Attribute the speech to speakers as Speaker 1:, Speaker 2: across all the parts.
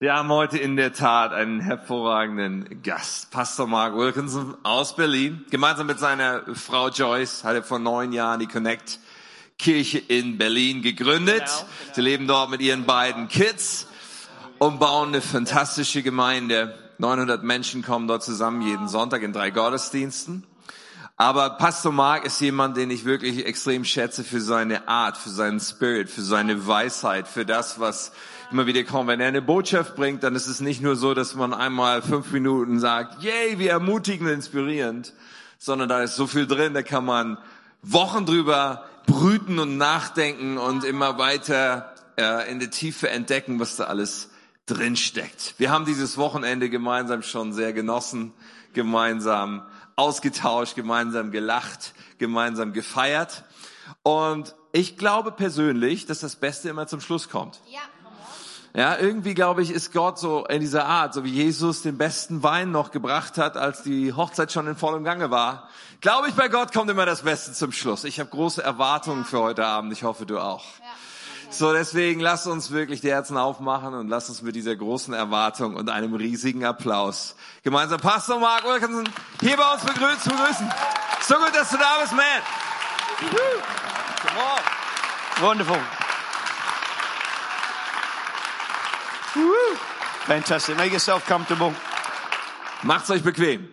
Speaker 1: Wir haben heute in der Tat einen hervorragenden Gast. Pastor Mark Wilkinson aus Berlin. Gemeinsam mit seiner Frau Joyce hat er vor neun Jahren die Connect Kirche in Berlin gegründet. Genau, genau. Sie leben dort mit ihren beiden Kids und bauen eine fantastische Gemeinde. 900 Menschen kommen dort zusammen jeden Sonntag in drei Gottesdiensten. Aber Pastor Mark ist jemand, den ich wirklich extrem schätze für seine Art, für seinen Spirit, für seine Weisheit, für das, was immer wieder kommt. Wenn er eine Botschaft bringt, dann ist es nicht nur so, dass man einmal fünf Minuten sagt, yay, wie ermutigend inspirierend, sondern da ist so viel drin, da kann man Wochen drüber brüten und nachdenken und immer weiter äh, in der Tiefe entdecken, was da alles drin steckt. Wir haben dieses Wochenende gemeinsam schon sehr genossen, gemeinsam ausgetauscht, gemeinsam gelacht, gemeinsam gefeiert. Und ich glaube persönlich, dass das Beste immer zum Schluss kommt. Ja. Ja, irgendwie glaube ich, ist Gott so in dieser Art, so wie Jesus den besten Wein noch gebracht hat, als die Hochzeit schon in vollem Gange war. Glaube ich, bei Gott kommt immer das Beste zum Schluss. Ich habe große Erwartungen für heute Abend. Ich hoffe, du auch. So, deswegen lass uns wirklich die Herzen aufmachen und lass uns mit dieser großen Erwartung und einem riesigen Applaus gemeinsam Pastor Mark Wilkinson hier bei uns begrüßen. begrüßen. So gut, dass du da bist, man.
Speaker 2: Come on. Wonderful. Fantastic. Make yourself comfortable.
Speaker 1: Macht's euch bequem.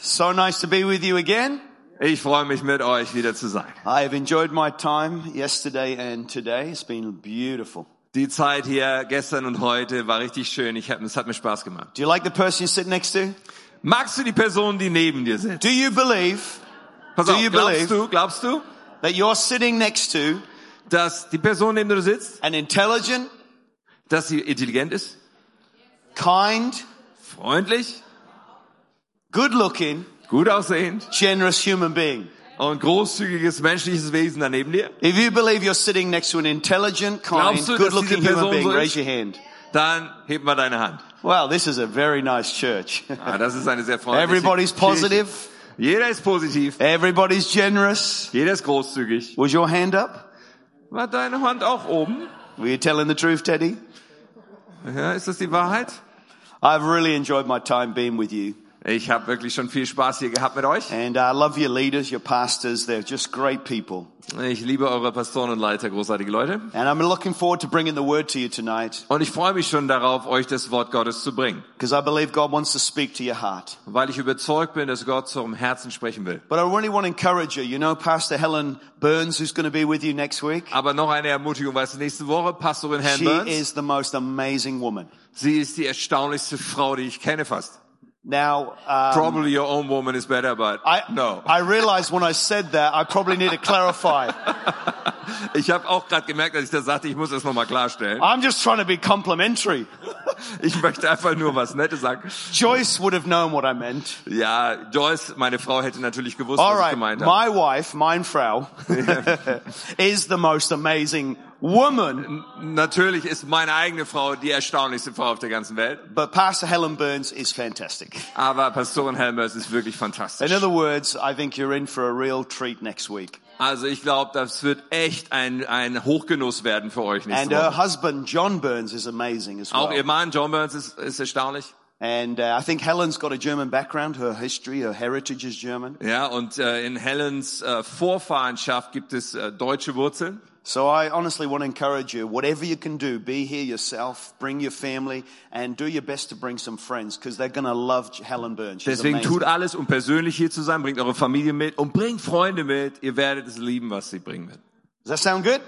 Speaker 2: So nice to be with you again.
Speaker 1: Ich freue mich mit euch wieder zu sein.
Speaker 2: I have enjoyed my time yesterday and today. It's been beautiful.
Speaker 1: Die Zeit hier gestern und heute war richtig schön. Ich hab, es hat mir Spaß gemacht.
Speaker 2: Do you like the person you sit next to?
Speaker 1: Magst du die Person, die neben dir sitzt?
Speaker 2: Do you believe?
Speaker 1: Pass
Speaker 2: do
Speaker 1: auf,
Speaker 2: you
Speaker 1: glaubst
Speaker 2: believe
Speaker 1: du, glaubst du,
Speaker 2: that you're sitting next to
Speaker 1: dass die Person, neben du sitzt,
Speaker 2: an intelligent,
Speaker 1: dass sie intelligent ist,
Speaker 2: kind,
Speaker 1: freundlich,
Speaker 2: good looking,
Speaker 1: gut aussehend
Speaker 2: generous human being?
Speaker 1: und großzügiges menschliches Wesen daneben dir?
Speaker 2: If you believe you're sitting next to an intelligent, kind,
Speaker 1: du, dass
Speaker 2: good looking
Speaker 1: diese
Speaker 2: human being,
Speaker 1: so
Speaker 2: raise your hand.
Speaker 1: Dann heb mal deine Hand.
Speaker 2: Wow, this is a very nice church.
Speaker 1: Ah, das ist eine sehr freundliche
Speaker 2: Everybody's positive.
Speaker 1: Jeder ist positiv.
Speaker 2: Everybody's generous.
Speaker 1: Jeder ist großzügig.
Speaker 2: Was your hand up?
Speaker 1: War deine Hand auch oben?
Speaker 2: Were you telling the truth, Teddy?
Speaker 1: Ja, ist das die Wahrheit?
Speaker 2: I've really enjoyed my time being with you.
Speaker 1: Ich habe wirklich schon viel Spaß hier gehabt mit euch.
Speaker 2: And I love your leaders, your pastors. They're just great people.
Speaker 1: Ich liebe eure Pastoren und Leiter, großartige Leute.
Speaker 2: And I'm looking forward to bringing the word to you tonight
Speaker 1: Und ich freue mich schon darauf, euch das Wort Gottes zu bringen,
Speaker 2: because I believe God wants to speak to your heart.
Speaker 1: weil ich überzeugt bin, dass Gott zu eurem Herzen sprechen will.
Speaker 2: But I really want to encourage you. You know Pastor Helen Burns, who's going to be with you next week?
Speaker 1: Aber noch eine Ermutigung, weißt du, nächste Woche Pastorin Helen
Speaker 2: She
Speaker 1: Burns.
Speaker 2: is the most amazing woman.
Speaker 1: Sie ist die erstaunlichste Frau, die ich kenne fast.
Speaker 2: Now, um,
Speaker 1: Probably your own woman is better, but
Speaker 2: I,
Speaker 1: no.
Speaker 2: I realized when I said that, I probably need to clarify.
Speaker 1: Ich habe auch gerade gemerkt, als ich das sagte, ich muss das nochmal klarstellen.
Speaker 2: I'm just trying to be complimentary.
Speaker 1: Ich möchte einfach nur was Nettes sagen.
Speaker 2: Joyce would have known what I meant.
Speaker 1: Ja, Joyce, meine Frau, hätte natürlich gewusst,
Speaker 2: All
Speaker 1: was ich
Speaker 2: right,
Speaker 1: gemeint habe.
Speaker 2: my wife, mein Frau, is the most amazing woman.
Speaker 1: Natürlich ist meine eigene Frau die erstaunlichste Frau auf der ganzen Welt.
Speaker 2: But Pastor Helen Burns is fantastic.
Speaker 1: Aber Pastorin Helmers ist wirklich fantastisch.
Speaker 2: In other words, I think you're in for a real treat next week.
Speaker 1: Also ich glaube, das wird echt ein, ein Hochgenuss werden für euch nächste
Speaker 2: And her
Speaker 1: Woche.
Speaker 2: husband, John Burns, is amazing as
Speaker 1: Auch ihr
Speaker 2: well.
Speaker 1: Mann, John Burns, ist, ist erstaunlich.
Speaker 2: And uh, I think Helen's got a German background. Her history, her heritage is German.
Speaker 1: Ja, und äh, in Helens äh, Vorfahrenschaft gibt es äh, deutsche Wurzeln.
Speaker 2: So I honestly want to encourage you, whatever you can do, be here yourself, bring your family, and do your best to bring some friends, because they're going to love Helen Burns. She's
Speaker 1: Deswegen
Speaker 2: amazing.
Speaker 1: tut alles, um persönlich hier zu sein. Bringt eure Familie mit und bringt Freunde mit. Ihr werdet es lieben, was sie bringen wird.
Speaker 2: Does that sound good?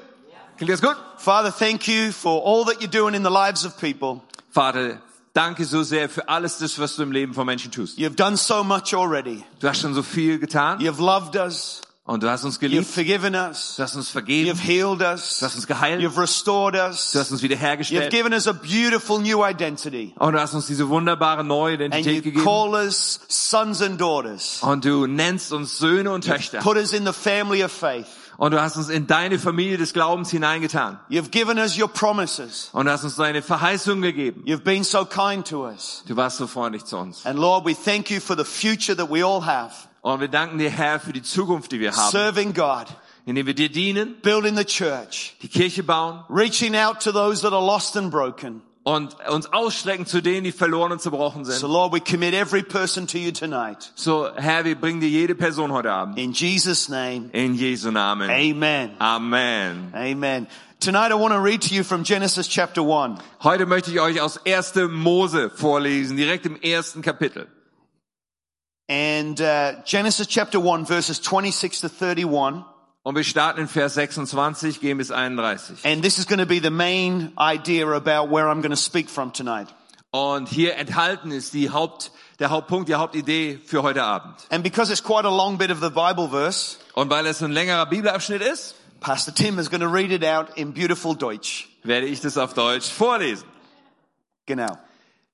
Speaker 1: Klingt das gut?
Speaker 2: Father, thank you for all that you're doing in the lives of people.
Speaker 1: Vater, danke so sehr für alles das, was du im Leben von Menschen tust.
Speaker 2: You've done so much already.
Speaker 1: Du hast schon so viel getan
Speaker 2: You've loved us.
Speaker 1: Und du hast uns
Speaker 2: You've
Speaker 1: geliebt.
Speaker 2: forgiven us.
Speaker 1: Du hast uns vergeben.
Speaker 2: You've healed us.
Speaker 1: Du hast uns geheilt.
Speaker 2: You've restored us.
Speaker 1: Du hast uns
Speaker 2: You've
Speaker 1: wiederhergestellt.
Speaker 2: given us a beautiful new identity.
Speaker 1: Und du hast uns diese wunderbare neue
Speaker 2: And
Speaker 1: Identität
Speaker 2: you
Speaker 1: gegeben.
Speaker 2: call us sons and daughters.
Speaker 1: Und du nennst uns Söhne und Töchter.
Speaker 2: Put us in the family of faith.
Speaker 1: Und du hast uns in deine Familie des Glaubens hineingetan.
Speaker 2: You've given us your promises.
Speaker 1: Und du hast uns deine Verheißung gegeben.
Speaker 2: You've been so kind to us.
Speaker 1: Du warst so freundlich zu uns.
Speaker 2: And Lord, we thank you for the future that we all have.
Speaker 1: Und wir danken dir, Herr, für die Zukunft, die wir haben.
Speaker 2: Serving God,
Speaker 1: Indem wir dir dienen,
Speaker 2: building the church,
Speaker 1: die Kirche bauen,
Speaker 2: reaching out to those that are lost and broken,
Speaker 1: und uns ausstrecken zu denen, die verloren und zerbrochen
Speaker 2: So
Speaker 1: sind.
Speaker 2: Lord, we commit every person to you tonight.
Speaker 1: So, Herr, wir bringen dir jede Person heute Abend.
Speaker 2: In Jesus' name,
Speaker 1: In Jesu Namen.
Speaker 2: amen.
Speaker 1: Amen.
Speaker 2: Amen. Tonight I want to read to you from Genesis chapter 1.
Speaker 1: Heute möchte ich euch aus 1. Mose vorlesen, direkt im ersten Kapitel.
Speaker 2: And uh, Genesis chapter 1 verses 26 to 31.
Speaker 1: Und wir starten in Vers 26, gehen bis 31.
Speaker 2: And this is going to be the main idea about where I'm going to speak from tonight.
Speaker 1: Und hier enthalten ist die Haupt, der Hauptpunkt, die Hauptidee für heute Abend.
Speaker 2: And because it's quite a long bit of the Bible verse,
Speaker 1: Und weil es ein längerer Bibelabschnitt ist,
Speaker 2: Pastor Tim is going to read it out in beautiful Deutsch.
Speaker 1: werde ich das auf Deutsch vorlesen.
Speaker 2: Genau.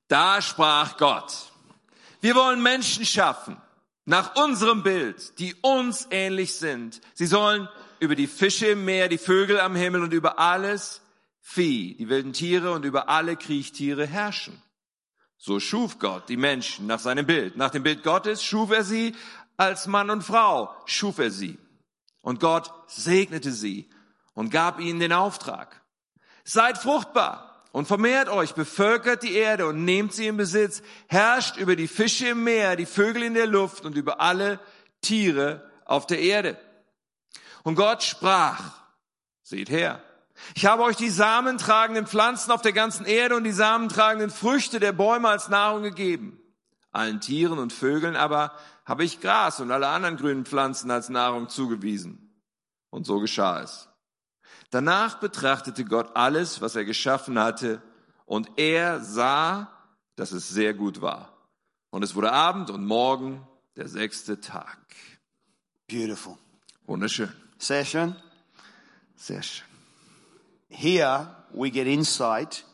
Speaker 1: Da sprach Gott, wir wollen Menschen schaffen, nach unserem Bild, die uns ähnlich sind. Sie sollen über die Fische im Meer, die Vögel am Himmel und über alles Vieh, die wilden Tiere und über alle Kriechtiere herrschen. So schuf Gott die Menschen nach seinem Bild. Nach dem Bild Gottes schuf er sie als Mann und Frau, schuf er sie. Und Gott segnete sie und gab ihnen den Auftrag. Seid fruchtbar und vermehrt euch, bevölkert die Erde und nehmt sie in Besitz, herrscht über die Fische im Meer, die Vögel in der Luft und über alle Tiere auf der Erde. Und Gott sprach, seht her, ich habe euch die samentragenden Pflanzen auf der ganzen Erde und die samentragenden Früchte der Bäume als Nahrung gegeben. Allen Tieren und Vögeln aber habe ich Gras und alle anderen grünen Pflanzen als Nahrung zugewiesen. Und so geschah es. Danach betrachtete Gott alles, was er geschaffen hatte, und er sah, dass es sehr gut war. Und es wurde Abend und Morgen, der sechste Tag.
Speaker 2: Beautiful.
Speaker 1: Wunderschön.
Speaker 2: Sehr schön.
Speaker 1: Sehr schön.
Speaker 2: Here we get insight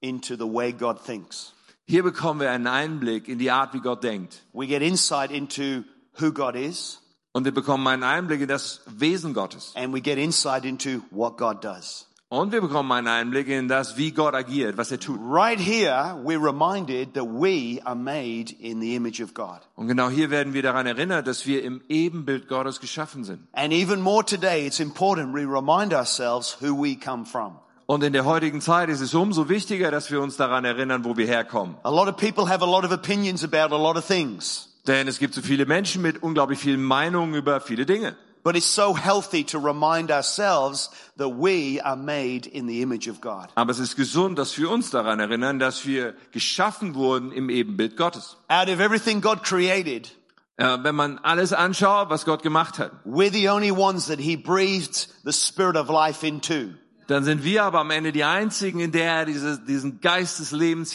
Speaker 2: into the way God thinks.
Speaker 1: Hier bekommen wir einen Einblick in die Art, wie Gott denkt.
Speaker 2: We get insight into who God is
Speaker 1: Und wir bekommen einen Einblick in das Wesen Gottes.
Speaker 2: and we get insight into what God does.
Speaker 1: Und wir bekommen einen Einblick in das, wie Gott agiert, was er tut.
Speaker 2: Right here, we're reminded that we are made in the image of God.
Speaker 1: Und genau hier werden wir daran erinnert, dass wir im Ebenbild Gottes geschaffen sind.
Speaker 2: And even more today, it's important we remind ourselves who we come from.
Speaker 1: Und in der heutigen Zeit ist es umso wichtiger, dass wir uns daran erinnern, wo wir herkommen.
Speaker 2: A lot of people have a lot of opinions about a lot of things,
Speaker 1: Denn es gibt so viele Menschen mit unglaublich vielen Meinungen über viele Dinge.
Speaker 2: but it's so healthy to remind ourselves that we are made in the image of God.
Speaker 1: Aber es ist gesund, dass wir uns daran erinnern, dass wir geschaffen wurden im Ebenbild Gottes.
Speaker 2: Out of everything God created,
Speaker 1: wenn man alles anschaut, was Gott gemacht hat,
Speaker 2: we're the only ones that He breathed the spirit of life into.
Speaker 1: dann sind wir aber am Ende die Einzigen, in der er diese, diesen Geist des Lebens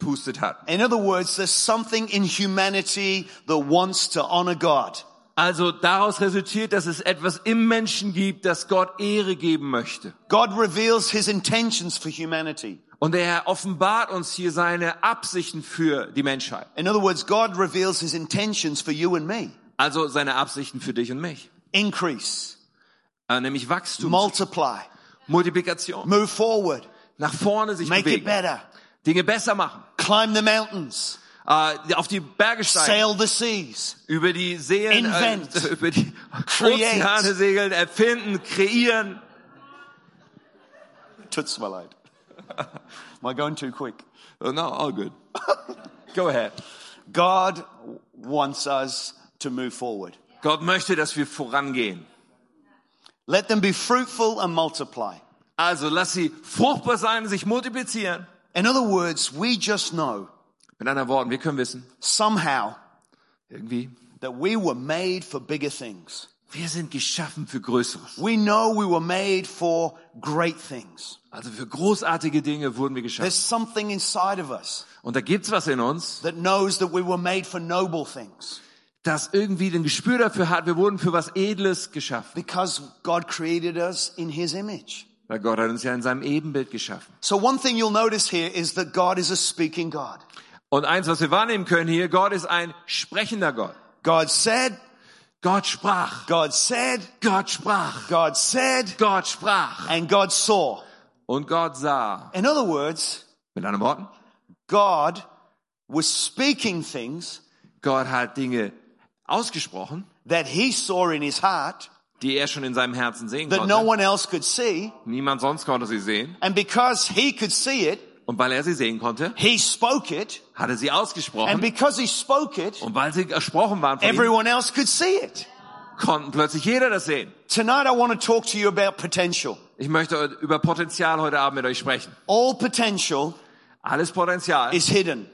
Speaker 1: hineingepustet hat.
Speaker 2: In other words, there's something in humanity that wants to honor God.
Speaker 1: Also daraus resultiert, dass es etwas im Menschen gibt, das Gott Ehre geben möchte.
Speaker 2: God reveals His intentions for humanity.
Speaker 1: Und er offenbart uns hier seine Absichten für die Menschheit.
Speaker 2: In other words, God reveals His intentions for you and me.
Speaker 1: Also seine Absichten für dich und mich.
Speaker 2: Increase,
Speaker 1: Äh, nämlich Wachstum,
Speaker 2: multiply,
Speaker 1: Multiplikation,
Speaker 2: move forward,
Speaker 1: nach vorne sich
Speaker 2: make it
Speaker 1: bewegen,
Speaker 2: better,
Speaker 1: Dinge besser machen,
Speaker 2: climb the mountains,
Speaker 1: äh, auf die Berge steigen,
Speaker 2: sail the seas,
Speaker 1: über die Seen,
Speaker 2: Invent.
Speaker 1: äh, über die
Speaker 2: Create.
Speaker 1: Ozeane segeln, erfinden, kreieren.
Speaker 2: Tut's mir leid. Am I going too quick?
Speaker 1: Oh, no, all good. Go ahead.
Speaker 2: God wants us to move forward.
Speaker 1: Gott möchte, dass wir vorangehen.
Speaker 2: Let them be fruitful and multiply.
Speaker 1: Also lass sie fruchtbar sein, sich multiplizieren.
Speaker 2: In other words, we just know
Speaker 1: Mit anderen Worten, wir können wissen,
Speaker 2: somehow
Speaker 1: irgendwie,
Speaker 2: that we were made for bigger things.
Speaker 1: wir sind geschaffen für Größeres.
Speaker 2: We know we were made for great things.
Speaker 1: Also für großartige Dinge wurden wir geschaffen.
Speaker 2: There's something inside of us
Speaker 1: Und da gibt's was in uns,
Speaker 2: that knows that we were made for noble things
Speaker 1: das irgendwie den Gespür dafür hat, wir wurden für was Edles geschaffen.
Speaker 2: because God created us in His image.
Speaker 1: Weil Gott hat uns ja in seinem Ebenbild geschaffen.
Speaker 2: So one thing you'll notice here is that God is a speaking God.
Speaker 1: Und eins, was wir wahrnehmen können hier, Gott ist ein sprechender Gott.
Speaker 2: God said,
Speaker 1: Gott sprach,
Speaker 2: God said,
Speaker 1: Gott sprach,
Speaker 2: God said,
Speaker 1: Gott sprach.
Speaker 2: and God saw.
Speaker 1: Und Gott sah.
Speaker 2: In other words,
Speaker 1: Mit anderen Worten,
Speaker 2: God was speaking things
Speaker 1: Gott hat Dinge ausgesprochen,
Speaker 2: that he saw in his heart,
Speaker 1: die er schon in seinem Herzen sehen
Speaker 2: that no
Speaker 1: konnte.
Speaker 2: one else could see.
Speaker 1: Niemand sonst konnte sie sehen.
Speaker 2: And because he could see it,
Speaker 1: Und weil er sie sehen konnte,
Speaker 2: he spoke it.
Speaker 1: hat er sie
Speaker 2: And
Speaker 1: ausgesprochen.
Speaker 2: because he spoke it,
Speaker 1: Und weil sie gesprochen waren von ihm,
Speaker 2: everyone else could see it.
Speaker 1: konnten plötzlich jeder das sehen.
Speaker 2: Tonight I want to talk to you about potential.
Speaker 1: Ich möchte über Potenzial heute Abend mit euch sprechen.
Speaker 2: All potential
Speaker 1: Alles Potenzial
Speaker 2: is hidden.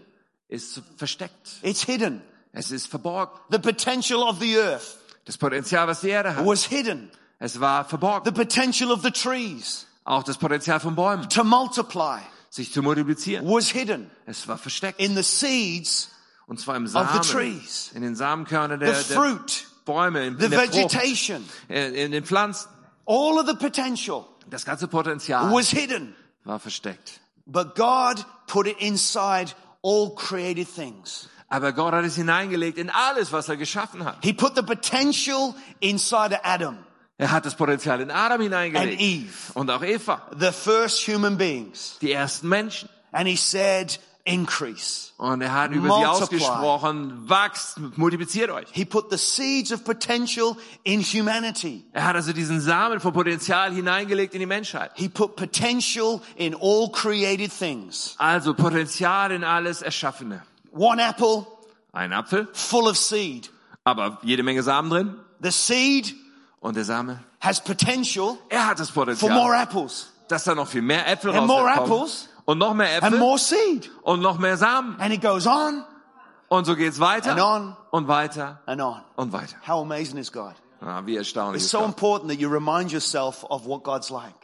Speaker 1: ist versteckt.
Speaker 2: It's hidden.
Speaker 1: Es ist verborgen.
Speaker 2: The potential of the earth
Speaker 1: Das Potenzial, was die Erde hat,
Speaker 2: was hidden.
Speaker 1: es war
Speaker 2: The
Speaker 1: verborgen.
Speaker 2: potential of the trees
Speaker 1: Auch das Potenzial von Bäumen,
Speaker 2: to multiply
Speaker 1: sich zu multiplizieren,
Speaker 2: was hidden
Speaker 1: es war versteckt.
Speaker 2: in the seeds,
Speaker 1: Und zwar im
Speaker 2: of the
Speaker 1: Samen,
Speaker 2: trees.
Speaker 1: in den Samenkörnern
Speaker 2: the
Speaker 1: der, der
Speaker 2: fruit,
Speaker 1: Bäume, in,
Speaker 2: the
Speaker 1: in der Frucht,
Speaker 2: vegetation.
Speaker 1: in, in den Pflanzen.
Speaker 2: All of the potential
Speaker 1: Das ganze Potenzial
Speaker 2: was hidden.
Speaker 1: war versteckt.
Speaker 2: But God put it inside all created things.
Speaker 1: Aber Gott hat es hineingelegt in alles, was er geschaffen hat.
Speaker 2: He put the potential inside of Adam
Speaker 1: Er hat das Potenzial in Adam
Speaker 2: and
Speaker 1: hineingelegt.
Speaker 2: Eve,
Speaker 1: Und auch Eva,
Speaker 2: the first human beings.
Speaker 1: die ersten Menschen.
Speaker 2: And he said, increase.
Speaker 1: Und er hat über sie
Speaker 2: Multiply.
Speaker 1: ausgesprochen, wachst, multipliziert euch.
Speaker 2: He put the seeds of potential in humanity.
Speaker 1: Er hat also diesen Samen von Potenzial hineingelegt in die Menschheit.
Speaker 2: He put potential in all created things.
Speaker 1: Also Potenzial in alles Erschaffene.
Speaker 2: One apple
Speaker 1: Ein Apfel,
Speaker 2: full of seed.
Speaker 1: aber jede Menge Samen drin.
Speaker 2: The seed
Speaker 1: Und der Same,
Speaker 2: has potential
Speaker 1: er hat das
Speaker 2: for more
Speaker 1: Potenzial,
Speaker 2: apples
Speaker 1: dass da noch viel mehr Äpfel
Speaker 2: And more
Speaker 1: rauskommen.
Speaker 2: apples.
Speaker 1: Und noch mehr
Speaker 2: and
Speaker 1: Äpfel.
Speaker 2: more seed.
Speaker 1: Und noch mehr Samen.
Speaker 2: And it goes on
Speaker 1: Und so geht's
Speaker 2: and
Speaker 1: weiter.
Speaker 2: on
Speaker 1: Und weiter.
Speaker 2: and on.
Speaker 1: Und weiter.
Speaker 2: How amazing is God?
Speaker 1: Ah, wie erstaunlich
Speaker 2: It's so important that you remind yourself of what God's like.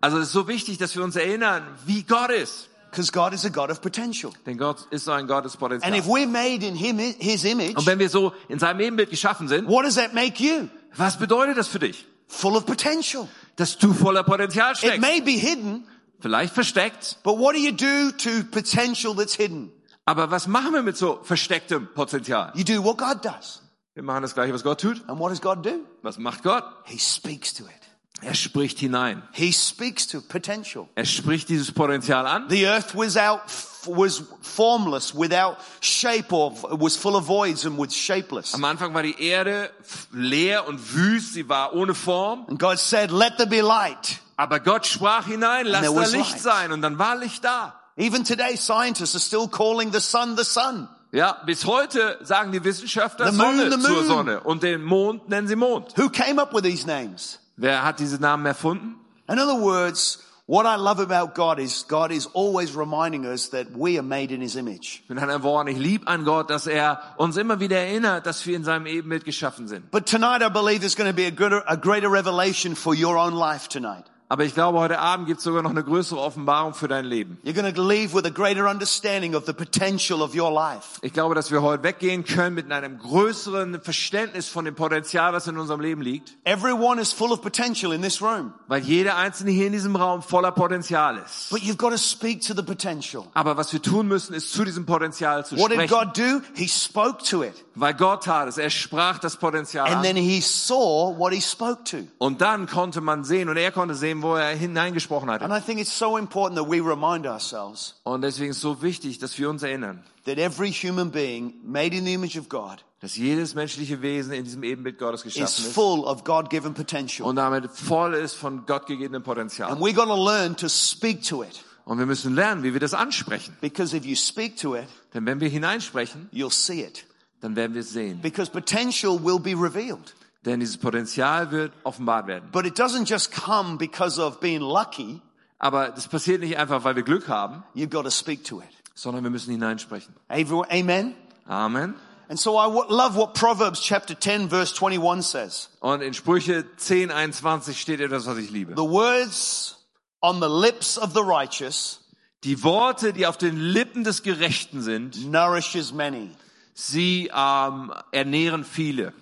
Speaker 1: Also es ist so wichtig, dass wir uns erinnern, wie Gott ist.
Speaker 2: Because God is a God of potential.
Speaker 1: Denn Gott ist ein Gott des
Speaker 2: And if
Speaker 1: Potenzials.
Speaker 2: we're made in him, His image,
Speaker 1: Und wenn wir so in seinem Ebenbild geschaffen sind,
Speaker 2: what does that make you?
Speaker 1: was bedeutet das für dich?
Speaker 2: Full of potential.
Speaker 1: Dass du voller Potenzial
Speaker 2: It
Speaker 1: steckst.
Speaker 2: may be hidden,
Speaker 1: Vielleicht versteckt.
Speaker 2: but what do you do to potential that's hidden?
Speaker 1: Aber was machen wir mit so verstecktem Potenzial?
Speaker 2: You do what God does.
Speaker 1: Wir machen das gleiche, was Gott tut.
Speaker 2: And what does God do?
Speaker 1: Was macht Gott?
Speaker 2: He speaks to it.
Speaker 1: Er spricht hinein.
Speaker 2: He speaks to potential.
Speaker 1: Er spricht dieses Potenzial an.
Speaker 2: The earth was out, was formless, without shape, or was full of voids and was shapeless.
Speaker 1: Am Anfang war die Erde leer und wüst, sie war ohne Form.
Speaker 2: And God said, let there be light.
Speaker 1: Aber Gott sprach hinein, lass da Licht
Speaker 2: light.
Speaker 1: sein. Und dann war Licht da.
Speaker 2: Even today, scientists are still calling the sun the sun.
Speaker 1: Ja, bis heute sagen die Wissenschaftler
Speaker 2: The moon,
Speaker 1: Sonne
Speaker 2: the
Speaker 1: zur
Speaker 2: moon.
Speaker 1: Sonne. Und den Mond nennen sie Mond.
Speaker 2: Who came up with these names?
Speaker 1: Wer hat diese Namen erfunden?
Speaker 2: In other words, what I love about God is God is always reminding us that we are made in His image.
Speaker 1: Mit anderen Worten, ich liebe an Gott, dass er uns immer wieder erinnert, dass wir in seinem Ebenbild geschaffen sind.
Speaker 2: But tonight I believe there's going to be a greater, a greater revelation for your own life tonight.
Speaker 1: Aber ich glaube, heute Abend gibt es sogar noch eine größere Offenbarung für dein Leben.
Speaker 2: You're going to leave with a greater understanding of the potential of your life.
Speaker 1: Ich glaube, dass wir heute weggehen können mit einem größeren Verständnis von dem Potenzial, was in unserem Leben liegt.
Speaker 2: Everyone is full of potential in this room.
Speaker 1: Weil jeder Einzelne hier in diesem Raum voller Potenzial ist.
Speaker 2: But you've got to speak to the potential.
Speaker 1: Aber was wir tun müssen, ist zu diesem Potenzial zu
Speaker 2: What did
Speaker 1: sprechen.
Speaker 2: God do? He spoke to it.
Speaker 1: Weil Gott tat es. Er sprach das Potenzial
Speaker 2: And
Speaker 1: an.
Speaker 2: then he saw what he spoke to.
Speaker 1: Und dann konnte man sehen, und er konnte sehen, wo er hineingesprochen
Speaker 2: And
Speaker 1: hatte.
Speaker 2: I think it's so important that we remind ourselves
Speaker 1: Und deswegen ist es so wichtig, dass wir uns erinnern,
Speaker 2: that every human being made in the image of God
Speaker 1: dass jedes menschliche Wesen in diesem Ebenbild Gottes geschaffen ist.
Speaker 2: full of God-given potential.
Speaker 1: Und damit voll ist von Gott gegebenem
Speaker 2: And
Speaker 1: Potenzial.
Speaker 2: we got to learn to speak to it.
Speaker 1: Und wir müssen lernen, wie wir das ansprechen.
Speaker 2: Because if you speak to it,
Speaker 1: Denn wenn wir hineinsprechen,
Speaker 2: you'll see it.
Speaker 1: Dann werden wir es sehen.
Speaker 2: Because potential will be revealed.
Speaker 1: Denn dieses Potenzial wird offenbart werden.
Speaker 2: But it doesn't just come because of being lucky.
Speaker 1: Aber das passiert nicht einfach, weil wir Glück haben,
Speaker 2: You've got to speak to it.
Speaker 1: sondern wir müssen hineinsprechen.
Speaker 2: Amen?
Speaker 1: Amen.
Speaker 2: And so I love what Proverbs chapter 10 verse 21 says.
Speaker 1: Und in Sprüche 10, 21 steht etwas, was ich liebe.
Speaker 2: The words on the lips of the righteous
Speaker 1: Die Worte, die auf den Lippen des Gerechten sind,
Speaker 2: nourishes many.
Speaker 1: Sie ähm, ernähren viele.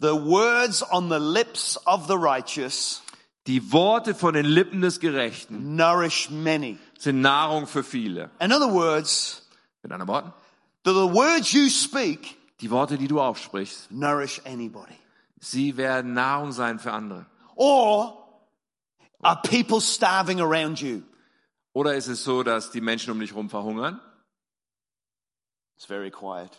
Speaker 2: The words on the lips of the righteous
Speaker 1: Die Worte von den Lippen des Gerechten
Speaker 2: nourish many.
Speaker 1: sind Nahrung für viele.
Speaker 2: In other words,
Speaker 1: Mit anderen Worten,
Speaker 2: the, the words you speak
Speaker 1: die Worte, die du aufsprichst,
Speaker 2: nourish anybody.
Speaker 1: sie werden Nahrung sein für andere.
Speaker 2: Or are people starving around you?
Speaker 1: Oder ist es so, dass die Menschen um dich herum verhungern?
Speaker 2: It's very quiet.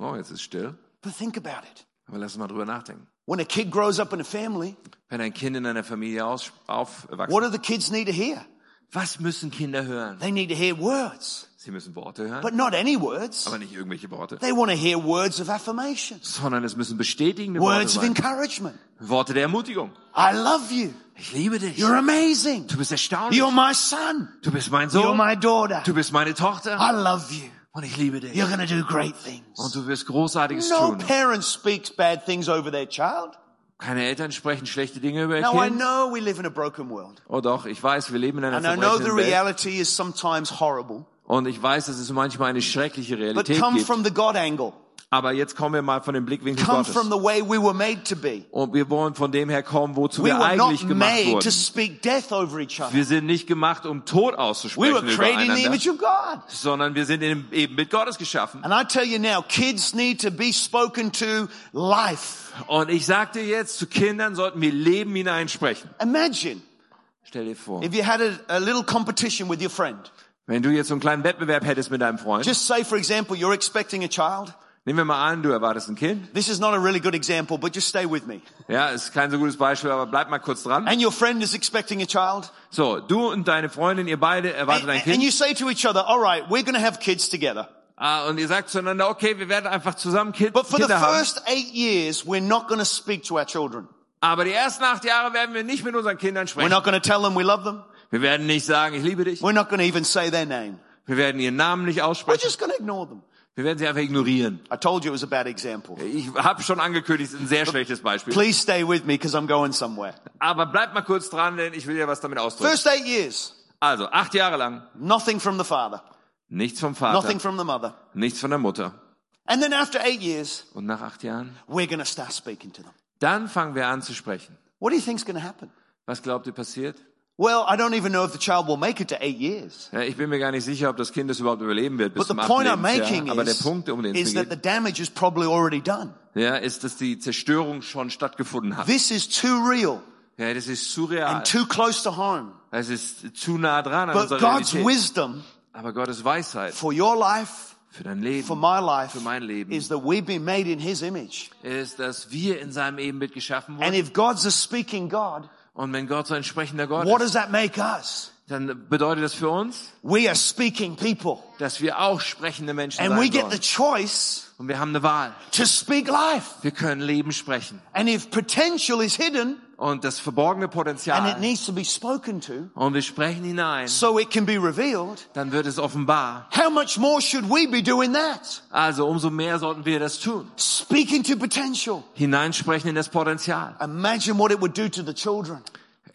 Speaker 1: Oh, jetzt ist still.
Speaker 2: But think about it.
Speaker 1: Aber lass uns mal drüber nachdenken.
Speaker 2: When a kid grows up in a family,
Speaker 1: Wenn ein Kind in einer Familie aus, aufwächst,
Speaker 2: what do the kids need to hear?
Speaker 1: was müssen Kinder hören?
Speaker 2: They need to hear words,
Speaker 1: Sie müssen Worte hören,
Speaker 2: but not any words.
Speaker 1: aber nicht irgendwelche Worte,
Speaker 2: They want to hear words of affirmation,
Speaker 1: sondern es müssen bestätigende Worte
Speaker 2: words of
Speaker 1: sein.
Speaker 2: encouragement.
Speaker 1: Worte der Ermutigung.
Speaker 2: I love you.
Speaker 1: Ich liebe dich.
Speaker 2: You're amazing.
Speaker 1: Du bist erstaunlich.
Speaker 2: You're my son.
Speaker 1: Du bist mein
Speaker 2: You're
Speaker 1: Sohn.
Speaker 2: my daughter.
Speaker 1: Du bist meine Tochter.
Speaker 2: I love you.
Speaker 1: Und ich liebe dich.
Speaker 2: You're to do great things.
Speaker 1: Und du wirst Großartiges
Speaker 2: No
Speaker 1: tun.
Speaker 2: parent speaks bad things over their child.
Speaker 1: Keine Eltern sprechen schlechte Dinge über ihr
Speaker 2: Now I
Speaker 1: Kind.
Speaker 2: know we live in a broken world.
Speaker 1: Oh doch, ich weiß, wir leben in einer
Speaker 2: And I know the
Speaker 1: zerbrechenden Welt.
Speaker 2: reality is sometimes horrible.
Speaker 1: Und ich weiß, dass es manchmal eine schreckliche
Speaker 2: But
Speaker 1: Realität
Speaker 2: come
Speaker 1: gibt.
Speaker 2: from the God angle.
Speaker 1: Aber jetzt kommen wir mal von dem Blickwinkel
Speaker 2: Come
Speaker 1: Gottes.
Speaker 2: from the way we were made to be.
Speaker 1: Und wir wollen von dem her kommen, wozu
Speaker 2: We
Speaker 1: wir eigentlich gemacht
Speaker 2: made to
Speaker 1: wurden.
Speaker 2: speak death over each other.
Speaker 1: Wir sind nicht gemacht, um Tod
Speaker 2: We
Speaker 1: auszusprechen
Speaker 2: were created in the image of God.
Speaker 1: sondern wir sind in dem Ebenbild Gottes geschaffen.
Speaker 2: And I tell you now, kids need to be spoken to life.
Speaker 1: Und ich sagte jetzt, zu Kindern sollten wir Leben hineinsprechen.
Speaker 2: Imagine
Speaker 1: Stell dir vor,
Speaker 2: if you had a, a little competition with your friend.
Speaker 1: wenn du jetzt so einen kleinen Wettbewerb hättest mit deinem Freund.
Speaker 2: Just say, for example, you're expecting a child.
Speaker 1: Nehmen wir mal an, du erwartest ein Kind.
Speaker 2: This is not a really good example, but just stay with me.
Speaker 1: Ja, ist kein so gutes Beispiel, aber bleib mal kurz dran.
Speaker 2: And your friend is expecting a child.
Speaker 1: So, du und deine Freundin, ihr beide erwartet
Speaker 2: And,
Speaker 1: ein
Speaker 2: and
Speaker 1: Kind.
Speaker 2: you say to each other, all right, we're going to have kids together.
Speaker 1: Ah, und ihr sagt zueinander, okay, wir werden einfach zusammen Kind,
Speaker 2: But for the
Speaker 1: haben.
Speaker 2: first eight years, we're not going to speak to our children.
Speaker 1: Aber die ersten acht Jahre werden wir nicht mit unseren Kindern
Speaker 2: We're
Speaker 1: sprechen.
Speaker 2: not going to tell them we love them.
Speaker 1: Wir werden nicht sagen, ich liebe dich.
Speaker 2: We're not going to even say their name.
Speaker 1: Wir werden ihren Namen nicht
Speaker 2: We're
Speaker 1: aussprechen.
Speaker 2: just going to ignore them.
Speaker 1: Wir werden sie einfach ignorieren.
Speaker 2: I told you it was a bad example.
Speaker 1: Ich habe schon angekündigt, es ist ein sehr schlechtes Beispiel.
Speaker 2: Please stay with me because I'm going somewhere.
Speaker 1: Aber bleib mal kurz dran, denn ich will dir was damit ausdrücken.
Speaker 2: First eight years,
Speaker 1: Also, acht Jahre lang,
Speaker 2: nothing from the father,
Speaker 1: nichts vom Vater,
Speaker 2: nothing from the mother.
Speaker 1: nichts von der Mutter.
Speaker 2: And then after eight years,
Speaker 1: Und nach acht Jahren,
Speaker 2: we're to start speaking to them.
Speaker 1: dann fangen wir an zu sprechen.
Speaker 2: What do you think's to happen?
Speaker 1: Was glaubt ihr passiert?
Speaker 2: Well, I don't even know if the child will make it to eight years.
Speaker 1: Ja, ich bin mir gar nicht sicher, ob das Kind es überhaupt überleben wird bis
Speaker 2: But the
Speaker 1: zum achten
Speaker 2: point I'm making
Speaker 1: Aber der
Speaker 2: is,
Speaker 1: Punkt, um den es
Speaker 2: is
Speaker 1: mir
Speaker 2: that the damage is probably already done.
Speaker 1: ja, ist, dass die Zerstörung schon stattgefunden hat.
Speaker 2: This is too real
Speaker 1: Ja, das ist surreal.
Speaker 2: and too close to home.
Speaker 1: Das ist zu nah dran an
Speaker 2: But
Speaker 1: unserer
Speaker 2: God's
Speaker 1: Realität.
Speaker 2: wisdom
Speaker 1: Aber Gottes Weisheit
Speaker 2: for your life,
Speaker 1: für dein Leben
Speaker 2: for my life,
Speaker 1: Für mein Leben.
Speaker 2: is that we've been made in His image.
Speaker 1: ist, dass wir in seinem Ebenbild geschaffen
Speaker 2: And
Speaker 1: wurden.
Speaker 2: if God's a speaking God,
Speaker 1: Und wenn Gott so ein sprechender Gott
Speaker 2: what
Speaker 1: ist,
Speaker 2: does that make us?
Speaker 1: dann bedeutet das für uns,
Speaker 2: We are speaking people.
Speaker 1: dass wir auch sprechende Menschen
Speaker 2: And we
Speaker 1: sein
Speaker 2: get the choice
Speaker 1: Und wir haben eine Wahl.
Speaker 2: to speak life.
Speaker 1: Wir können Leben sprechen.
Speaker 2: And if potential is hidden
Speaker 1: Und das verborgene
Speaker 2: and it
Speaker 1: Potenzial,
Speaker 2: needs to be spoken to
Speaker 1: und wir sprechen hinein,
Speaker 2: so it can be revealed,
Speaker 1: dann wird es offenbar.
Speaker 2: how much more should we be doing that?
Speaker 1: Also umso mehr sollten wir das tun.
Speaker 2: Speaking to potential.
Speaker 1: Hineinsprechen in das Potenzial.
Speaker 2: Imagine what it would do to the children.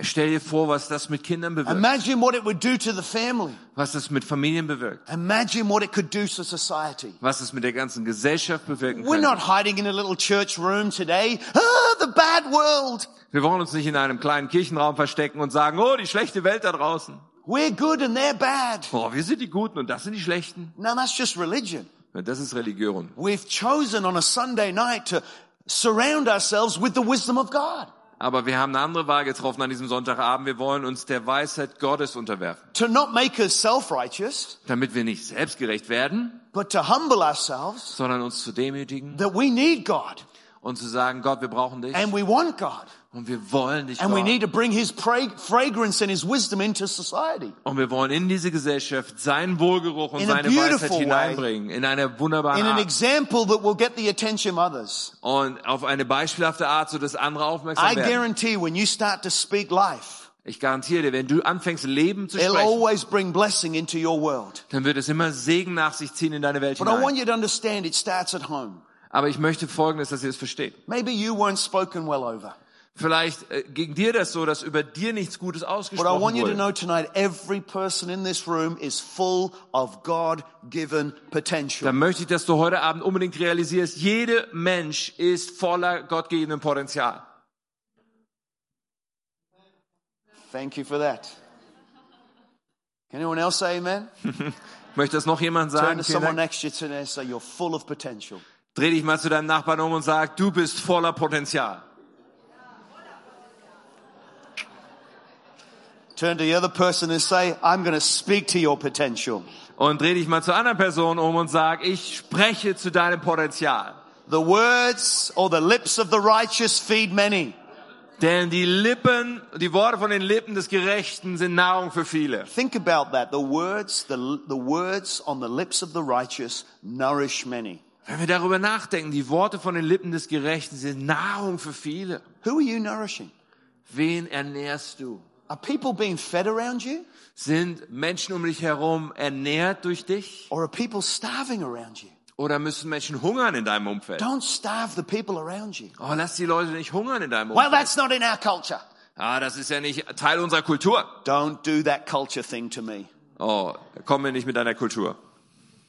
Speaker 1: Stell dir vor, was das mit Kindern bewirkt.
Speaker 2: Imagine what it would do to the family.
Speaker 1: Was das mit Familien bewirkt.
Speaker 2: Imagine what it could do to society.
Speaker 1: Was es mit der ganzen Gesellschaft bewirken
Speaker 2: We're
Speaker 1: könnte.
Speaker 2: not hiding in a little church room today. Ah, the bad world.
Speaker 1: Wir wollen uns nicht in einem kleinen Kirchenraum verstecken und sagen, oh, die schlechte Welt da draußen.
Speaker 2: We're good and they're bad.
Speaker 1: Boah, wir sind die Guten und das sind die Schlechten.
Speaker 2: No, that's just religion.
Speaker 1: Das ist Religion.
Speaker 2: We've chosen on a Sunday night to surround ourselves with the wisdom of God.
Speaker 1: Aber wir haben eine andere Wahl getroffen an diesem Sonntagabend. Wir wollen uns der Weisheit Gottes unterwerfen.
Speaker 2: To not make us self-righteous,
Speaker 1: Damit wir nicht selbstgerecht werden,
Speaker 2: but to humble ourselves
Speaker 1: sondern uns zu demütigen
Speaker 2: that we need God
Speaker 1: und zu sagen, Gott, wir brauchen dich
Speaker 2: and we want God.
Speaker 1: Und wir wollen dich,
Speaker 2: And we need to bring His fragrance and His wisdom into society.
Speaker 1: Und wir wollen in diese Gesellschaft seinen Wohlgeruch und
Speaker 2: In
Speaker 1: seine Weisheit
Speaker 2: way.
Speaker 1: hineinbringen. In einer wunderbaren
Speaker 2: In an
Speaker 1: Art.
Speaker 2: example that will get the attention of others.
Speaker 1: Und auf eine beispielhafte Art, so dass andere aufmerksam
Speaker 2: I
Speaker 1: werden.
Speaker 2: guarantee when you start to speak life,
Speaker 1: Ich garantiere dir, wenn du anfängst, Leben zu sprechen,
Speaker 2: always bring blessing into your world.
Speaker 1: dann wird es immer Segen nach sich ziehen in deine Welt
Speaker 2: But I want
Speaker 1: hinein.
Speaker 2: you to understand it starts at home.
Speaker 1: Aber ich möchte Folgendes, dass ihr es versteht.
Speaker 2: Maybe you weren't spoken well over.
Speaker 1: Vielleicht äh, ging dir das so, dass über dir nichts Gutes
Speaker 2: But I
Speaker 1: ausgesprochen
Speaker 2: want you to know tonight, every person in this room is full of God-given potential.
Speaker 1: Dann möchte ich, dass du heute Abend unbedingt realisierst, jeder Mensch ist voller gottgegebenen Potenzial.
Speaker 2: Thank you for that. Can anyone else say amen?
Speaker 1: Möchte das noch jemand
Speaker 2: Turn
Speaker 1: sagen?
Speaker 2: to
Speaker 1: Vielen
Speaker 2: someone next to you today and say, you're full of potential.
Speaker 1: Dreh dich mal zu deinem Nachbarn um und sag, du bist voller Potenzial.
Speaker 2: Turn to the other person and say, I'm going to speak to your potential.
Speaker 1: Und dreh dich mal zur anderen Person um und sag, ich spreche zu deinem Potenzial.
Speaker 2: The words or the lips of the righteous feed many.
Speaker 1: Denn die Lippen, die Worte von den Lippen des Gerechten sind Nahrung für viele.
Speaker 2: Think about that. The words, the, the words on the lips of the righteous nourish many.
Speaker 1: Wenn wir darüber nachdenken, die Worte von den Lippen des Gerechten sind Nahrung für viele.
Speaker 2: Who are you nourishing?
Speaker 1: Wen ernährst du?
Speaker 2: Are people being fed around you?
Speaker 1: Sind Menschen um dich herum ernährt durch dich?
Speaker 2: Or are people starving around you?
Speaker 1: Oder müssen Menschen hungern in deinem Umfeld?
Speaker 2: Don't starve the people around you.
Speaker 1: Oh, lass die Leute nicht hungern in deinem
Speaker 2: Well,
Speaker 1: Umfeld.
Speaker 2: that's not in our culture.
Speaker 1: Ah, das ist ja nicht Teil unserer Kultur.
Speaker 2: Don't do that culture thing to me
Speaker 1: Oh, komm mir nicht mit deiner Kultur.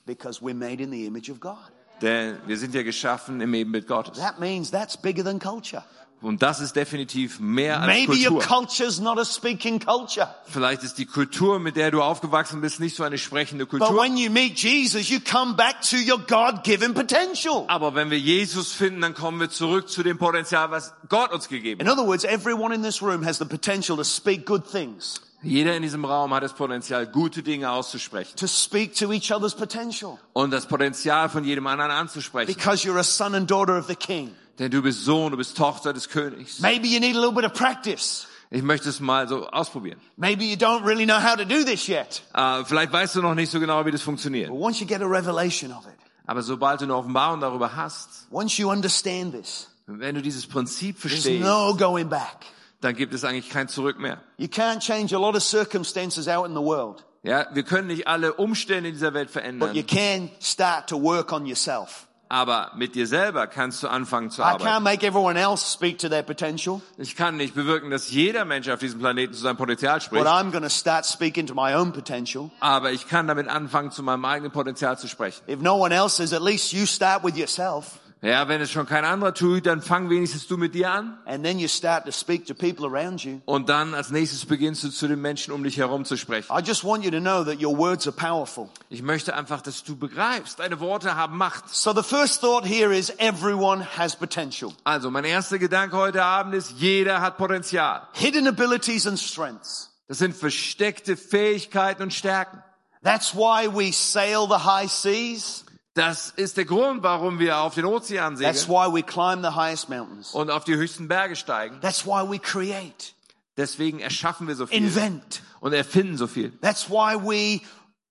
Speaker 2: because we're made in the image of God.
Speaker 1: Denn wir sind ja geschaffen im Ebenbild Gottes.
Speaker 2: That means that's bigger than culture.
Speaker 1: Und das ist definitiv mehr als
Speaker 2: Maybe your
Speaker 1: Kultur.
Speaker 2: culture's not a speaking culture.
Speaker 1: Vielleicht ist die Kultur, mit der du aufgewachsen bist, nicht so eine sprechende
Speaker 2: But
Speaker 1: Kultur.
Speaker 2: when you meet Jesus, you come back to your God-given potential.
Speaker 1: Aber wenn wir Jesus finden, dann kommen wir zurück zu dem Potenzial, was Gott uns gegeben
Speaker 2: In
Speaker 1: hat.
Speaker 2: other words, everyone in this room has the potential to speak good things,
Speaker 1: Jeder in diesem Raum hat das Potenzial, gute Dinge auszusprechen.
Speaker 2: to speak to each other's potential
Speaker 1: Und das Potenzial von jedem anderen anzusprechen.
Speaker 2: because you're a son and daughter of the king.
Speaker 1: Denn du bist Sohn, du bist Tochter des Königs.
Speaker 2: Maybe you need a little bit of practice.
Speaker 1: Ich möchte es mal so ausprobieren.
Speaker 2: Maybe you don't really know how to do this yet.
Speaker 1: Äh, vielleicht weißt du noch nicht so genau, wie das funktioniert.
Speaker 2: But once you get a revelation of it,
Speaker 1: Aber sobald du eine Offenbarung darüber hast,
Speaker 2: once you understand this,
Speaker 1: wenn du dieses Prinzip
Speaker 2: there's
Speaker 1: verstehst,
Speaker 2: no going back.
Speaker 1: dann gibt es eigentlich kein Zurück mehr.
Speaker 2: You can't change a lot of circumstances out in the world,
Speaker 1: Ja, wir können nicht alle Umstände in dieser Welt
Speaker 2: but you
Speaker 1: verändern,
Speaker 2: can start to work on yourself.
Speaker 1: Aber mit dir selber kannst du anfangen zu
Speaker 2: I can't
Speaker 1: arbeiten.
Speaker 2: make everyone else speak to their potential,
Speaker 1: Ich kann nicht bewirken, dass jeder Mensch auf diesem Planeten zu seinem Potenzial
Speaker 2: but
Speaker 1: spricht,
Speaker 2: I'm going to start speaking to my own potential.
Speaker 1: aber ich kann damit anfangen, zu meinem eigenen Potenzial zu sprechen.
Speaker 2: If no one else is, at least you start with yourself.
Speaker 1: Ja, wenn es schon kein anderer tut, dann fang wenigstens du mit dir an
Speaker 2: And then you start to speak to people around you.
Speaker 1: und dann als nächstes beginnst du zu den Menschen um dich herum zu sprechen.
Speaker 2: I just want you to know that your words are powerful.
Speaker 1: Ich möchte einfach, dass du begreifst, deine Worte haben Macht.
Speaker 2: So the first thought here is everyone has potential.
Speaker 1: Also, mein erster Gedanke heute Abend ist, jeder hat Potenzial.
Speaker 2: Hidden abilities and strengths.
Speaker 1: Das sind versteckte Fähigkeiten und Stärken.
Speaker 2: That's why we sail the high seas.
Speaker 1: Das ist der Grund, warum wir auf den Ozean
Speaker 2: That's
Speaker 1: segeln
Speaker 2: why we climb the highest mountains.
Speaker 1: und auf die höchsten Berge steigen.
Speaker 2: That's why we create,
Speaker 1: Deswegen erschaffen wir so viel
Speaker 2: invent.
Speaker 1: und erfinden so viel.
Speaker 2: That's why we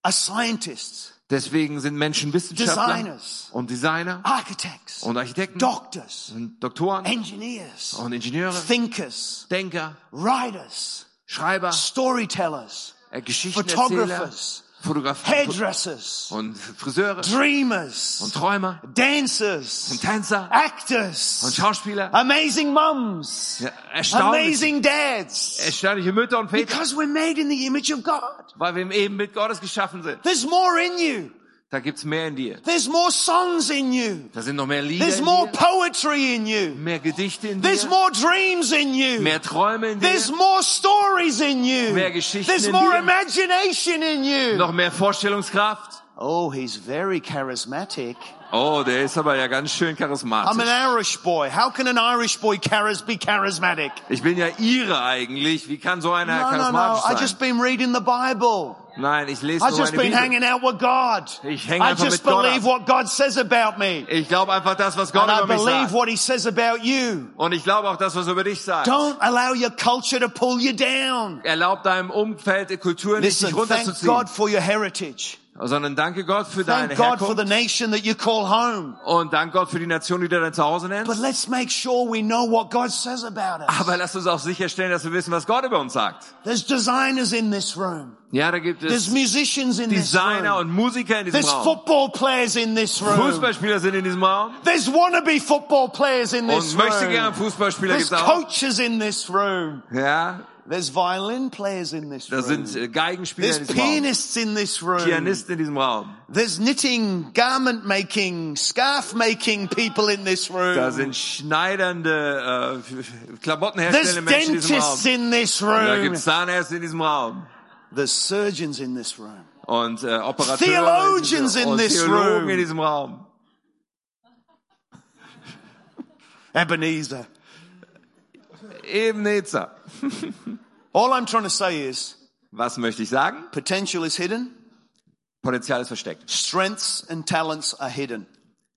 Speaker 2: are scientists,
Speaker 1: Deswegen sind Menschen Wissenschaftler
Speaker 2: Designers.
Speaker 1: und Designer
Speaker 2: architects,
Speaker 1: und Architekten
Speaker 2: doctors,
Speaker 1: und Doktoren
Speaker 2: engineers,
Speaker 1: und Ingenieure,
Speaker 2: thinkers,
Speaker 1: Denker,
Speaker 2: writers,
Speaker 1: Schreiber,
Speaker 2: storytellers,
Speaker 1: äh, Geschichtenerzähler,
Speaker 2: photographers,
Speaker 1: Fotografen
Speaker 2: hairdressers,
Speaker 1: und Friseure
Speaker 2: dreamers,
Speaker 1: und Träumer
Speaker 2: dancers,
Speaker 1: und Tänzer und
Speaker 2: actors,
Speaker 1: Schauspieler.
Speaker 2: amazing mums,
Speaker 1: Ja,
Speaker 2: amazing dads.
Speaker 1: erstaunliche Mütter und Väter,
Speaker 2: Because we're made in the image of God.
Speaker 1: weil wir im Ebenbild Gottes geschaffen sind.
Speaker 2: There's more in you.
Speaker 1: Da gibt's mehr in dir.
Speaker 2: There's more songs in you.
Speaker 1: Da sind noch mehr Lieder
Speaker 2: There's
Speaker 1: in
Speaker 2: more
Speaker 1: dir,
Speaker 2: poetry in you.
Speaker 1: mehr Gedichte in dir,
Speaker 2: There's more dreams in you.
Speaker 1: mehr Träume in dir,
Speaker 2: There's more stories in you.
Speaker 1: Mehr Geschichten
Speaker 2: There's
Speaker 1: in
Speaker 2: more
Speaker 1: dir.
Speaker 2: imagination in you.
Speaker 1: noch mehr Vorstellungskraft.
Speaker 2: Oh, he's very charismatic.
Speaker 1: Oh, der ist aber ja ganz schön
Speaker 2: I'm an
Speaker 1: charismatisch.
Speaker 2: Irish boy. How can an Irish boy charis be charismatic?
Speaker 1: Ich bin ja Ire eigentlich. Wie kann so einer
Speaker 2: No, no, no.
Speaker 1: charismatisch
Speaker 2: I
Speaker 1: sein?
Speaker 2: just been reading the Bible.
Speaker 1: Nein, ich lese I've
Speaker 2: just been
Speaker 1: Bibel.
Speaker 2: hanging out with God.
Speaker 1: Ich
Speaker 2: I just believe what God says about me.
Speaker 1: Ich glaube einfach das, was Gott
Speaker 2: And I
Speaker 1: über mich
Speaker 2: believe
Speaker 1: sagt.
Speaker 2: what he says about you.
Speaker 1: Und ich glaube auch das, was er über dich sagt.
Speaker 2: Don't allow your culture to pull you down.
Speaker 1: Erlaub deinem Umfeld der Kultur nicht,
Speaker 2: Listen,
Speaker 1: dich
Speaker 2: thank. God for your heritage.
Speaker 1: Sondern danke Gott für deine
Speaker 2: Thank God for the nation that you call home.
Speaker 1: Und danke Gott für die Nation, die du dein Zuhause nennst.
Speaker 2: But let's make sure we know what God says about us.
Speaker 1: Aber lass uns auch sicherstellen, dass wir wissen, was Gott über uns sagt.
Speaker 2: There's designers in this room.
Speaker 1: Ja, da gibt
Speaker 2: There's
Speaker 1: es
Speaker 2: musicians in this
Speaker 1: Designer
Speaker 2: room.
Speaker 1: und Musiker in diesem
Speaker 2: There's
Speaker 1: Raum.
Speaker 2: football players in this room.
Speaker 1: Fußballspieler sind in diesem Raum.
Speaker 2: There's wannabe football players in this
Speaker 1: Und möchte gern
Speaker 2: room.
Speaker 1: Fußballspieler
Speaker 2: There's
Speaker 1: gibt's auch.
Speaker 2: coaches in this room.
Speaker 1: Ja,
Speaker 2: There's violin players in this
Speaker 1: da
Speaker 2: room.
Speaker 1: sind äh, Geigenspieler in
Speaker 2: There's
Speaker 1: Raum.
Speaker 2: pianists in this room.
Speaker 1: Pianisten in diesem Raum.
Speaker 2: There's knitting, garment making, scarf making people in this
Speaker 1: Da
Speaker 2: room.
Speaker 1: sind schneidernde, äh, Klamotten
Speaker 2: There's
Speaker 1: herstellende Menschen in diesem Raum.
Speaker 2: dentists in this
Speaker 1: Da
Speaker 2: room.
Speaker 1: gibt's Zahnärzte in diesem Raum.
Speaker 2: There's surgeons in this room.
Speaker 1: Und äh, Operateure
Speaker 2: Theologians
Speaker 1: in
Speaker 2: this
Speaker 1: Theologen
Speaker 2: room.
Speaker 1: in diesem Raum.
Speaker 2: Ebenezer.
Speaker 1: Ebenezer.
Speaker 2: All I'm trying to say is
Speaker 1: Was möchte ich sagen?
Speaker 2: potential is hidden,
Speaker 1: Potenzial ist versteckt.
Speaker 2: strengths and talents are hidden.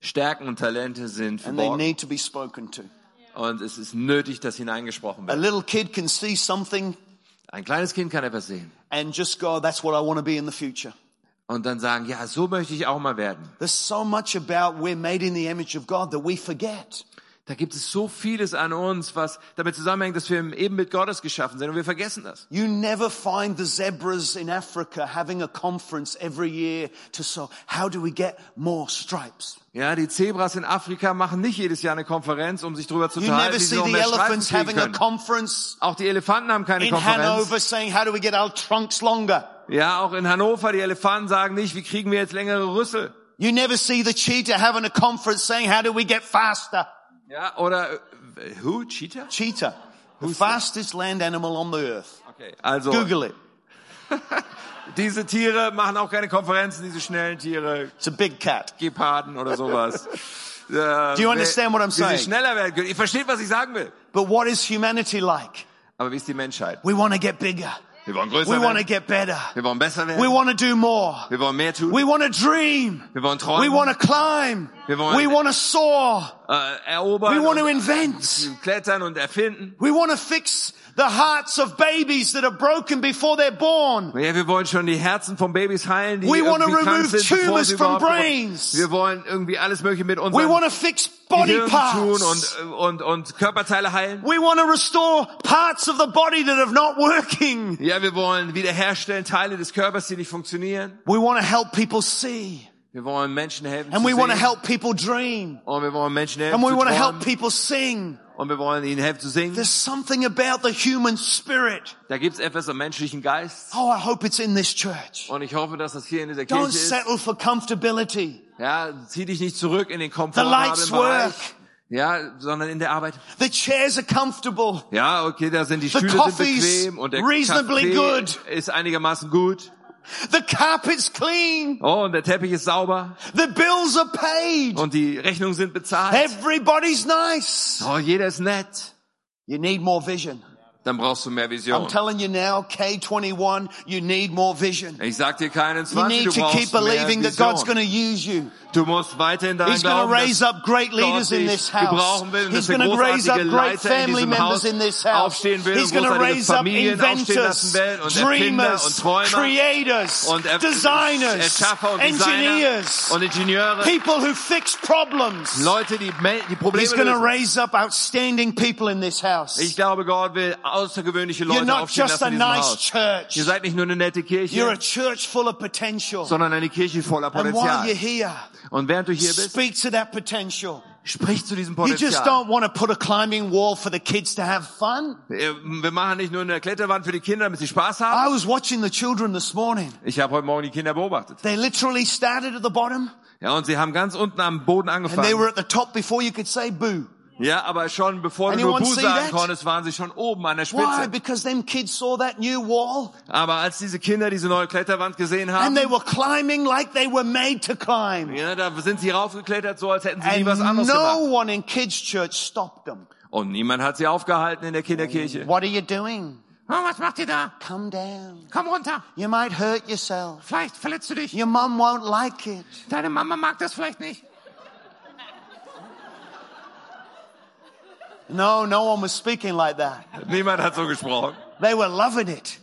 Speaker 1: Stärken und Talente sind
Speaker 2: and they
Speaker 1: verborgen
Speaker 2: need to be spoken to.
Speaker 1: und es ist nötig, dass hineingesprochen
Speaker 2: A
Speaker 1: wird.
Speaker 2: little kid can see something
Speaker 1: Ein kleines Kind kann etwas sehen
Speaker 2: and just go, that's what I want to be in the future.
Speaker 1: und dann sagen, ja, so möchte ich auch mal werden.
Speaker 2: There's so much about we're made in the image of God that we forget.
Speaker 1: Da gibt es so vieles an uns, was damit zusammenhängt, dass wir im Ebenbild Gottes geschaffen sind und wir vergessen das.
Speaker 2: You never find the zebras in Africa having a conference every year to so how do we get more stripes?
Speaker 1: Ja, die Zebras in Afrika machen nicht jedes Jahr eine Konferenz, um sich darüber zu unterhalten,
Speaker 2: never
Speaker 1: wie sie noch mehr Streifen kriegen können. Auch die Elefanten haben keine
Speaker 2: in
Speaker 1: Konferenz.
Speaker 2: Hanover saying how do we get our trunks longer?
Speaker 1: Ja, auch in Hannover, die Elefanten sagen nicht, wie kriegen wir jetzt längere Rüssel.
Speaker 2: You never see the cheetah having a conference saying how do we get faster?
Speaker 1: Ja, oder, äh, who? Cheetah?
Speaker 2: Cheetah, the fastest land animal on the earth.
Speaker 1: Okay, also,
Speaker 2: Google it.
Speaker 1: diese Tiere machen auch keine Konferenzen, diese schnellen Tiere,
Speaker 2: It's a big cat.
Speaker 1: Geparden oder sowas. Äh,
Speaker 2: Do you understand what I'm
Speaker 1: wie sie
Speaker 2: saying?
Speaker 1: schneller werden können. Ihr versteht, was ich sagen will.
Speaker 2: But what is humanity like?
Speaker 1: Aber wie ist die Menschheit?
Speaker 2: We want to get bigger.
Speaker 1: Wir wollen größer
Speaker 2: We want to
Speaker 1: werden.
Speaker 2: get better.
Speaker 1: Wir wollen besser
Speaker 2: We
Speaker 1: werden.
Speaker 2: want to do more.
Speaker 1: Wir wollen mehr tun.
Speaker 2: We want to dream.
Speaker 1: Wir wollen
Speaker 2: We
Speaker 1: träumen.
Speaker 2: want to climb.
Speaker 1: Wir wollen-
Speaker 2: We want to soar.
Speaker 1: äh, erobern.
Speaker 2: We want to invent.
Speaker 1: klettern und erfinden.
Speaker 2: We want to fix the hearts of babies that are broken before they're born.
Speaker 1: Ja, wir wollen schon die Herzen von Babys heilen, die
Speaker 2: We wanna remove
Speaker 1: sind,
Speaker 2: tumors from brains.
Speaker 1: Wir wollen irgendwie alles Mögliche mit
Speaker 2: We
Speaker 1: unseren
Speaker 2: want to fix body
Speaker 1: Gehirn tun
Speaker 2: parts.
Speaker 1: und, und, und Körperteile heilen.
Speaker 2: We want to restore parts of the body that are not working.
Speaker 1: Ja, wir wollen wiederherstellen Teile des Körpers, die nicht funktionieren.
Speaker 2: We want to help people see.
Speaker 1: Wir wollen Menschen helfen
Speaker 2: And we want to help people dream.
Speaker 1: Und wir wollen Menschen helfen
Speaker 2: And we want to help people sing.
Speaker 1: Und wir wollen ihnen helfen zu singen.
Speaker 2: There's something about the human spirit.
Speaker 1: Da gibt's etwas am menschlichen Geist.
Speaker 2: Oh, I hope it's in this church.
Speaker 1: Und ich hoffe, dass das hier in dieser
Speaker 2: Don't
Speaker 1: Kirche ist.
Speaker 2: settle for comfortability.
Speaker 1: Ja, zieh dich nicht zurück in den
Speaker 2: The lights
Speaker 1: komfortablen
Speaker 2: work.
Speaker 1: Bereich. Ja, sondern in der Arbeit.
Speaker 2: The chairs are comfortable.
Speaker 1: Ja, okay, da sind die
Speaker 2: The
Speaker 1: Stühle sind bequem und der
Speaker 2: reasonably
Speaker 1: Kaffee
Speaker 2: good.
Speaker 1: ist einigermaßen gut.
Speaker 2: The carpet's clean.
Speaker 1: Oh, und der Teppich ist sauber
Speaker 2: The bills are paid.
Speaker 1: und die Rechnungen sind bezahlt.
Speaker 2: Everybody's nice.
Speaker 1: Oh, jeder ist nett.
Speaker 2: You need more vision.
Speaker 1: Dann brauchst du mehr
Speaker 2: I'm telling you now, K21, you need more vision.
Speaker 1: Ich sag dir keinen
Speaker 2: You need to keep believing that God's going to use you.
Speaker 1: Du musst weiterhin daran
Speaker 2: He's going to raise up great leaders
Speaker 1: Gott
Speaker 2: in this house.
Speaker 1: will
Speaker 2: He's going to raise up great family members in this house.
Speaker 1: will
Speaker 2: He's going to raise up inventors,
Speaker 1: lassen will und Erfinder
Speaker 2: dreamers, creators,
Speaker 1: Er-
Speaker 2: designers,
Speaker 1: Erschaffer und Designer
Speaker 2: engineers, people who fix problems.
Speaker 1: Leute, die die Probleme
Speaker 2: He's going to raise up outstanding people in this house.
Speaker 1: Ich glaube, Gott will außergewöhnliche
Speaker 2: You're
Speaker 1: Leute aufstehen
Speaker 2: just
Speaker 1: lassen
Speaker 2: a
Speaker 1: in diesem
Speaker 2: nice
Speaker 1: Haus.
Speaker 2: church.
Speaker 1: Ihr seid nicht nur eine nette
Speaker 2: You're a
Speaker 1: Kirche,
Speaker 2: church full of potential.
Speaker 1: sondern eine Kirche voller
Speaker 2: And while you're
Speaker 1: Potenzial.
Speaker 2: here,
Speaker 1: Und während du hier bist,
Speaker 2: speak to that potential.
Speaker 1: sprich zu diesem
Speaker 2: You just
Speaker 1: Potenzial.
Speaker 2: don't want to put a climbing wall for the kids to have fun.
Speaker 1: Wir machen nicht nur eine Kletterwand für die Kinder, damit sie Spaß haben.
Speaker 2: I was watching the children this morning.
Speaker 1: Ich habe heute Morgen die Kinder beobachtet.
Speaker 2: They literally started at the bottom
Speaker 1: Ja, und sie haben ganz unten am Boden
Speaker 2: and they
Speaker 1: angefangen.
Speaker 2: were at the top before you could say boo.
Speaker 1: Ja, aber schon bevor du nur Bu
Speaker 2: see
Speaker 1: sagen konntest, waren sie schon oben an der
Speaker 2: Why?
Speaker 1: Spitze.
Speaker 2: Because them kids saw that new wall
Speaker 1: Aber als diese Kinder diese neue Kletterwand gesehen haben,
Speaker 2: and they were climbing like they were made to climb.
Speaker 1: ja, da sind sie raufgeklettert, so als hätten sie nie was
Speaker 2: And
Speaker 1: anderes
Speaker 2: no
Speaker 1: gemacht.
Speaker 2: one in kids church stopped them.
Speaker 1: Und niemand hat sie aufgehalten in der Kinderkirche.
Speaker 2: What are you doing?
Speaker 1: Oh, was macht ihr da?
Speaker 2: Come down.
Speaker 1: Komm runter.
Speaker 2: You might hurt yourself.
Speaker 1: Vielleicht verletzt du dich.
Speaker 2: Your mum won't like it.
Speaker 1: Deine Mama mag das vielleicht nicht.
Speaker 2: No, no one was speaking like that.
Speaker 1: Niemand hat so gesprochen.
Speaker 2: They were loving it.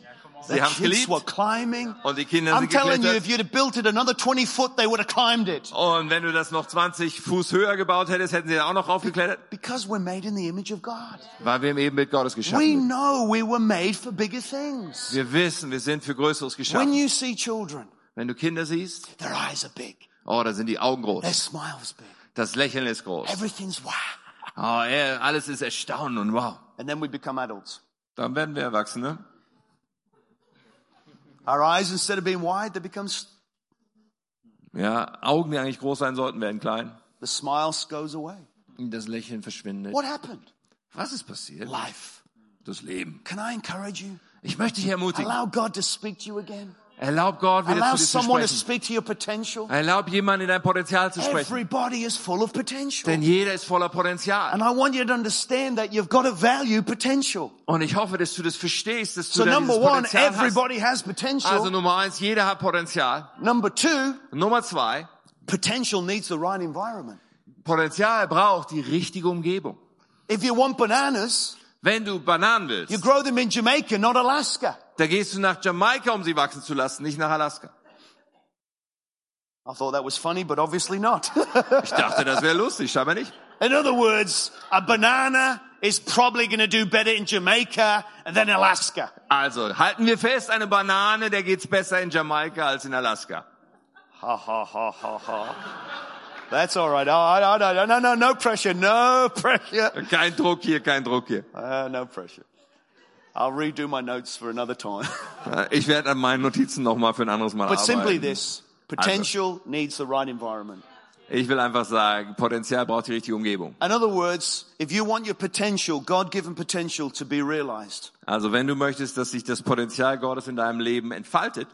Speaker 1: Sie haben's
Speaker 2: kids
Speaker 1: geliebt.
Speaker 2: were climbing.
Speaker 1: Und die Kinder
Speaker 2: I'm
Speaker 1: sind
Speaker 2: telling you, if you'd have built it another 20 foot, they would have climbed it.
Speaker 1: Und wenn du das noch 20 Fuß höher gebaut hättest, hätten sie da auch noch raufgeklettert.
Speaker 2: Because we're made in the image of God.
Speaker 1: Weil wir im Ebenbild Gottes
Speaker 2: We
Speaker 1: geschaffen sind.
Speaker 2: know we were made for bigger things.
Speaker 1: Wir wissen, wir sind für Größeres
Speaker 2: When
Speaker 1: geschaffen.
Speaker 2: you see children,
Speaker 1: Wenn du Kinder siehst,
Speaker 2: their eyes are big,
Speaker 1: oh, da sind die Augen
Speaker 2: their
Speaker 1: groß.
Speaker 2: smile's big,
Speaker 1: Das Lächeln ist groß.
Speaker 2: everything's wow.
Speaker 1: Oh, ja, alles ist Erstaunen und wow.
Speaker 2: And then we become adults.
Speaker 1: Dann werden wir Erwachsene.
Speaker 2: Our eyes, instead of being wide, they become,
Speaker 1: Ja, Augen, die eigentlich groß sein sollten, werden klein.
Speaker 2: the smile goes away.
Speaker 1: Das Lächeln verschwindet.
Speaker 2: What happened?
Speaker 1: Was ist passiert?
Speaker 2: Life.
Speaker 1: Das Leben.
Speaker 2: Can I encourage you?
Speaker 1: Ich möchte dich ermutigen.
Speaker 2: Allow God to speak to you again.
Speaker 1: Erlaub Gott wieder
Speaker 2: Allow
Speaker 1: zu dir zu
Speaker 2: someone to
Speaker 1: sprechen.
Speaker 2: speak to your potential.
Speaker 1: Erlaub jemand in dein Potenzial zu sprechen.
Speaker 2: Everybody is full of potential.
Speaker 1: Denn jeder ist voller Potenzial.
Speaker 2: And I want you to understand that you've got to value potential.
Speaker 1: Und ich hoffe, dass du das verstehst, dass du
Speaker 2: So
Speaker 1: da
Speaker 2: number
Speaker 1: dieses
Speaker 2: one,
Speaker 1: Potenzial
Speaker 2: everybody has
Speaker 1: Also
Speaker 2: potential.
Speaker 1: Nummer eins, jeder hat Potenzial.
Speaker 2: Number two,
Speaker 1: Nummer zwei,
Speaker 2: potential needs the right environment.
Speaker 1: Potenzial braucht die richtige Umgebung.
Speaker 2: If you want bananas,
Speaker 1: Wenn du Bananen
Speaker 2: you grow them in Jamaica, not Alaska.
Speaker 1: Da gehst du nach Jamaika, um sie wachsen zu lassen, nicht nach Alaska.
Speaker 2: I thought that was funny, but obviously not.
Speaker 1: Ich dachte, das wäre lustig, scheinbar nicht.
Speaker 2: in other words, a banana is probably going to do better in Jamaica than Alaska.
Speaker 1: Also, halten wir fest, eine Banane, der geht's besser in Jamaika als in Alaska.
Speaker 2: Ha ha ha ha ha. That's all right. Oh, I, no, no, no, no pressure, no pressure.
Speaker 1: Kein Druck hier, kein Druck hier.
Speaker 2: Uh, no pressure. I'll redo my notes for another time.
Speaker 1: Äh, ich werde an meinen Notizen nochmal für ein anderes Mal
Speaker 2: but simply this, potential needs the right environment.
Speaker 1: Ich will einfach sagen, Potenzial braucht die richtige Umgebung.
Speaker 2: In other words, if you want your potential, God-given potential to be realized,
Speaker 1: Also wenn du möchtest, dass sich das Potenzial Gottes in deinem Leben entfaltet,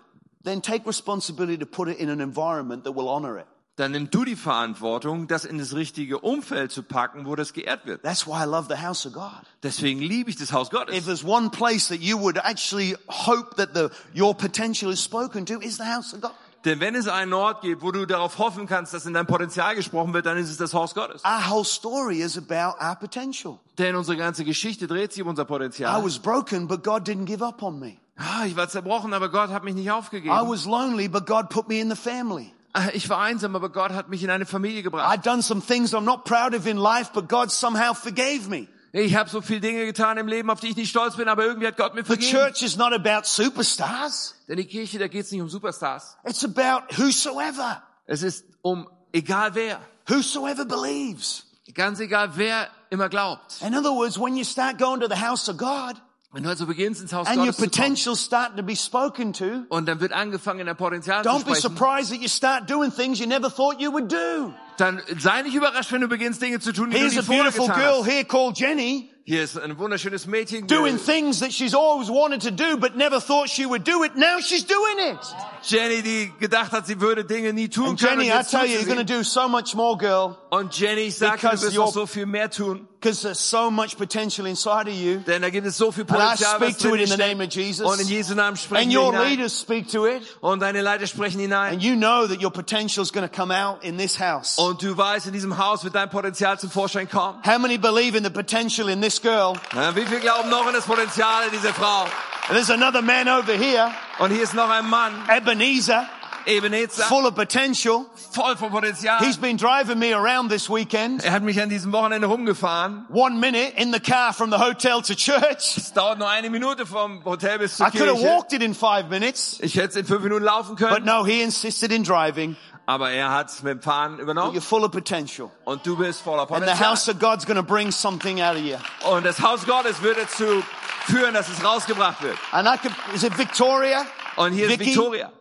Speaker 2: then take responsibility to put it in an environment that will honor it.
Speaker 1: Dann nimm du die Verantwortung, das in das richtige Umfeld zu packen, wo das geehrt wird.
Speaker 2: That's why I love the house of God.
Speaker 1: Deswegen liebe ich das Haus
Speaker 2: If
Speaker 1: Gottes.
Speaker 2: there's one place that you would actually hope that the, your potential is spoken to, is the house of God.
Speaker 1: Denn wenn es einen Ort gibt, wo du darauf hoffen kannst, dass in dein Potenzial gesprochen wird, dann ist es das Haus Gottes.
Speaker 2: Our whole story is about our potential.
Speaker 1: Denn unsere ganze Geschichte dreht sich um unser
Speaker 2: I
Speaker 1: Potenzial.
Speaker 2: was broken, but God didn't give up on me.
Speaker 1: Ah, ich war zerbrochen, aber Gott hat mich nicht
Speaker 2: I
Speaker 1: aufgegeben.
Speaker 2: was lonely, but God put me in the family.
Speaker 1: Ah, Ich war einsam, aber Gott hat mich in eine Familie gebracht.
Speaker 2: I'd done some things I'm not proud of in life, but God somehow forgave me.
Speaker 1: Ich habe so viele Dinge getan im Leben, auf die ich nicht stolz bin, aber irgendwie hat Gott mir
Speaker 2: The
Speaker 1: vergeben.
Speaker 2: church is not about superstars.
Speaker 1: Denn die Kirche, da geht es nicht um Superstars.
Speaker 2: It's about whosoever,
Speaker 1: Es ist um egal wer.
Speaker 2: whosoever believes.
Speaker 1: Ganz egal wer immer glaubt.
Speaker 2: In other words, when you start going to the house of God
Speaker 1: Wenn du also beginnst, ins Haus
Speaker 2: and your
Speaker 1: Gottes zu kommen,
Speaker 2: potential starting to be spoken to,
Speaker 1: und dann wird angefangen, in der Potenzial zu
Speaker 2: don't be
Speaker 1: sprechen,
Speaker 2: surprised that you start doing things you never thought you would do.
Speaker 1: dann sei nicht überrascht, wenn du beginnst, Dinge zu tun, die
Speaker 2: Here's
Speaker 1: du
Speaker 2: a
Speaker 1: nie vorher
Speaker 2: beautiful
Speaker 1: getan
Speaker 2: girl
Speaker 1: hast.
Speaker 2: here called Jenny
Speaker 1: Hier ist ein wunderschönes Mädchen,
Speaker 2: doing things that she's always wanted to do but never thought she would do it. Now she's doing it.
Speaker 1: Jenny, die gedacht hat, sie würde Dinge nie tun
Speaker 2: And
Speaker 1: können.
Speaker 2: Jenny, I tell you, you're going to do so much more, girl,
Speaker 1: und Jenny, ich sag dir, du
Speaker 2: Because
Speaker 1: wirst noch so viel mehr tun,
Speaker 2: because there's so much potential inside of you.
Speaker 1: denn da gibt es so viel
Speaker 2: And I speak to it in the name of Jesus.
Speaker 1: Und in Jesu Namen sprechen
Speaker 2: And your
Speaker 1: hinein.
Speaker 2: leaders speak to it.
Speaker 1: Und deine Leiter sprechen hinein.
Speaker 2: And you know that your potential is going to come out in this house.
Speaker 1: Und du weißt, in diesem Haus wird dein Potenzial zum Vorschein kommen.
Speaker 2: How many believe in the potential in this girl?
Speaker 1: Na, wie viel glauben noch an das Potenzial dieser Frau?
Speaker 2: And there's another man over here,
Speaker 1: Und hier ist noch ein Mann,
Speaker 2: Ebenezer,
Speaker 1: Ebenezer,
Speaker 2: full of potential.
Speaker 1: voll von Potenzial.
Speaker 2: He's been driving me around this weekend.
Speaker 1: Er hat mich an diesem Wochenende rumgefahren.
Speaker 2: One minute in the car from the hotel to church.
Speaker 1: Es dauert nur eine Minute vom Hotel bis zur
Speaker 2: I could have
Speaker 1: Kirche.
Speaker 2: walked it in five minutes,
Speaker 1: Ich hätte es in fünf Minuten laufen
Speaker 2: but
Speaker 1: können.
Speaker 2: no, he insisted in driving.
Speaker 1: Aber er hat es mit Fahren
Speaker 2: You're
Speaker 1: übernommen.
Speaker 2: full of potential.
Speaker 1: Und du bist voller
Speaker 2: And the
Speaker 1: Potenzial.
Speaker 2: house of God's going to bring something out of you.
Speaker 1: Und das Haus Gottes wird dazu führen, dass es rausgebracht wird.
Speaker 2: And I could, is it Victoria?
Speaker 1: Und hier ist
Speaker 2: Vicky?
Speaker 1: Victoria.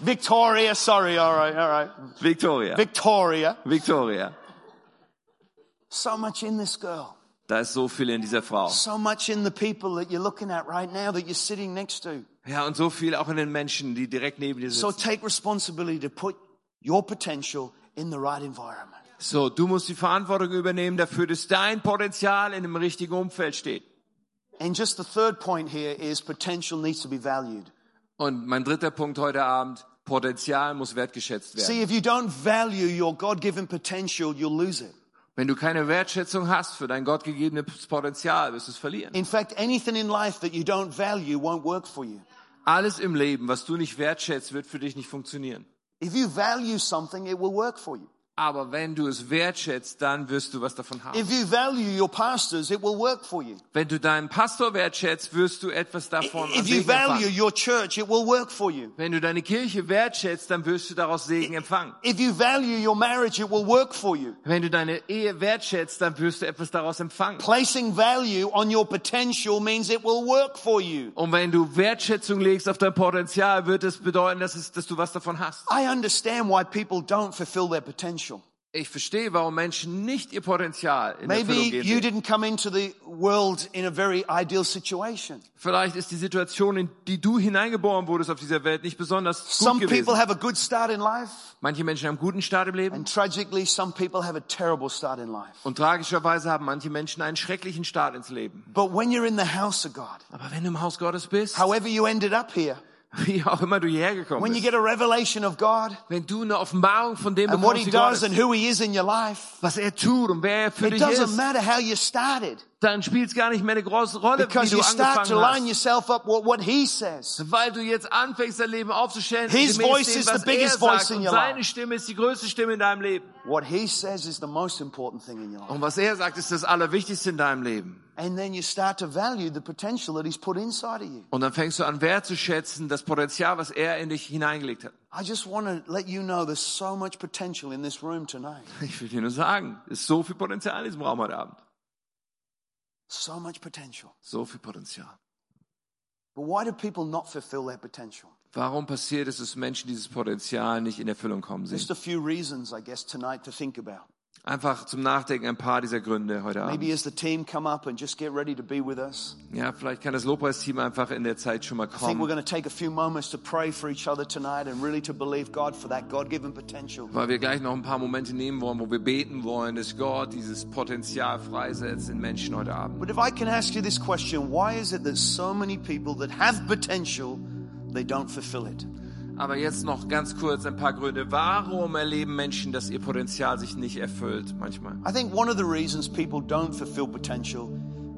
Speaker 2: Victoria, sorry, all right, all right.
Speaker 1: Victoria.
Speaker 2: Victoria.
Speaker 1: Victoria.
Speaker 2: So much in this girl.
Speaker 1: Da ist so viel in dieser Frau.
Speaker 2: So much in the people that you're looking at right now that you're sitting next to.
Speaker 1: Ja, und so viel auch in den Menschen, die direkt neben dir
Speaker 2: So
Speaker 1: sitzen.
Speaker 2: take responsibility to put your potential in the right environment.
Speaker 1: So, du musst die Verantwortung übernehmen dafür, dass dein Potenzial in dem richtigen Umfeld steht.
Speaker 2: And just the third point here is potential needs to be valued.
Speaker 1: Und mein dritter Punkt heute Abend, Potenzial muss wertgeschätzt werden.
Speaker 2: See, if you don't value your God-given potential, you'll lose it.
Speaker 1: Wenn du keine Wertschätzung hast für dein gottgegebenes Potenzial, wirst du es verlieren.
Speaker 2: In fact, anything in life that you don't value won't work for you.
Speaker 1: Alles im Leben, was du nicht wertschätzt, wird für dich nicht funktionieren.
Speaker 2: If you value something, it will work for you.
Speaker 1: Aber wenn du es wertschätzt, dann wirst du was davon haben.
Speaker 2: If you value your pastors, it will work for you.
Speaker 1: Wenn du deinen Pastor wertschätzt, wirst du etwas davon
Speaker 2: If you value
Speaker 1: empfangen.
Speaker 2: your church, it will work for you.
Speaker 1: Wenn du deine Kirche wertschätzt, dann wirst du daraus Segen empfangen.
Speaker 2: If you value your marriage, it will work for you.
Speaker 1: Wenn du deine Ehe wertschätzt, dann wirst du etwas daraus empfangen.
Speaker 2: Placing value on your potential means it will work for you.
Speaker 1: Und wenn du Wertschätzung legst auf dein Potenzial, wird es bedeuten, dass, es, dass du was davon hast.
Speaker 2: I understand why people don't fulfill their potential.
Speaker 1: Ich verstehe, warum Menschen nicht ihr Potenzial in
Speaker 2: Maybe
Speaker 1: gehen
Speaker 2: you didn't come into the world in a very ideal situation.
Speaker 1: Vielleicht ist die Situation, in die du hineingeboren wurdest auf dieser Welt, nicht besonders gut
Speaker 2: Some people
Speaker 1: gewesen.
Speaker 2: have a good start in life,
Speaker 1: Manche Menschen haben einen guten Start im Leben
Speaker 2: and tragically, some people have a terrible start in life.
Speaker 1: und tragischerweise haben manche Menschen einen schrecklichen Start ins Leben.
Speaker 2: But when you're in the house of God,
Speaker 1: Aber wenn du im Haus Gottes bist,
Speaker 2: however you ended up here,
Speaker 1: wie auch immer du hierher gekommen
Speaker 2: when you
Speaker 1: bist,
Speaker 2: get a revelation of God
Speaker 1: wenn du eine Offenbarung von dem
Speaker 2: and what
Speaker 1: bekommst,
Speaker 2: He
Speaker 1: wie Gott
Speaker 2: does
Speaker 1: ist,
Speaker 2: and who He is in your life,
Speaker 1: was er tut und wer er für
Speaker 2: it
Speaker 1: dich
Speaker 2: doesn't
Speaker 1: ist,
Speaker 2: matter how you started
Speaker 1: dann spielt es gar nicht mehr eine große Rolle, wie
Speaker 2: because
Speaker 1: du
Speaker 2: you start to line yourself up with what He says.
Speaker 1: Weil du jetzt anfängst, dein Leben aufzustellen,
Speaker 2: His voice
Speaker 1: dem,
Speaker 2: is the biggest voice in your
Speaker 1: seine. Stimme ist die größte Stimme in deinem Leben.
Speaker 2: What He says is the most important thing in your life.
Speaker 1: Und was er sagt, ist das Allerwichtigste in deinem Leben.
Speaker 2: And then you start to value the potential that He's put inside of you.
Speaker 1: Und dann fängst du an, wertzuschätzen, das Potenzial, was er in dich hineingelegt hat.
Speaker 2: I just want to let you know there's so much potential in this room tonight.
Speaker 1: Ich will dir nur sagen, es ist so viel Potenzial in diesem Raum heute Abend.
Speaker 2: So much potential.
Speaker 1: So viel Potenzial.
Speaker 2: But why do people not fulfill their potential?
Speaker 1: Warum passiert es, dass Menschen dieses Potenzial nicht in Erfüllung kommen sehen?
Speaker 2: Just a few reasons, I guess, tonight to think about.
Speaker 1: Einfach zum Nachdenken ein paar dieser Gründe heute
Speaker 2: Maybe
Speaker 1: Abend.
Speaker 2: as the team come up and just get ready to be with us.
Speaker 1: Ja, vielleicht kann das Lobpreisteam einfach in der Zeit schon mal
Speaker 2: I think
Speaker 1: kommen.
Speaker 2: we're going to take a few moments to pray for each other tonight and really to believe God for that God-given potential.
Speaker 1: Weil wir gleich noch ein paar Momente nehmen wollen, wo wir beten wollen, dass Gott dieses Potenzial freisetzt in Menschen heute Abend.
Speaker 2: But if I can ask you this question, why is it that so many people that have potential, they don't fulfill it?
Speaker 1: Aber jetzt noch ganz kurz ein paar Gründe. Warum erleben Menschen, dass ihr Potenzial sich nicht erfüllt manchmal?
Speaker 2: I think one of the reasons people don't fulfill potential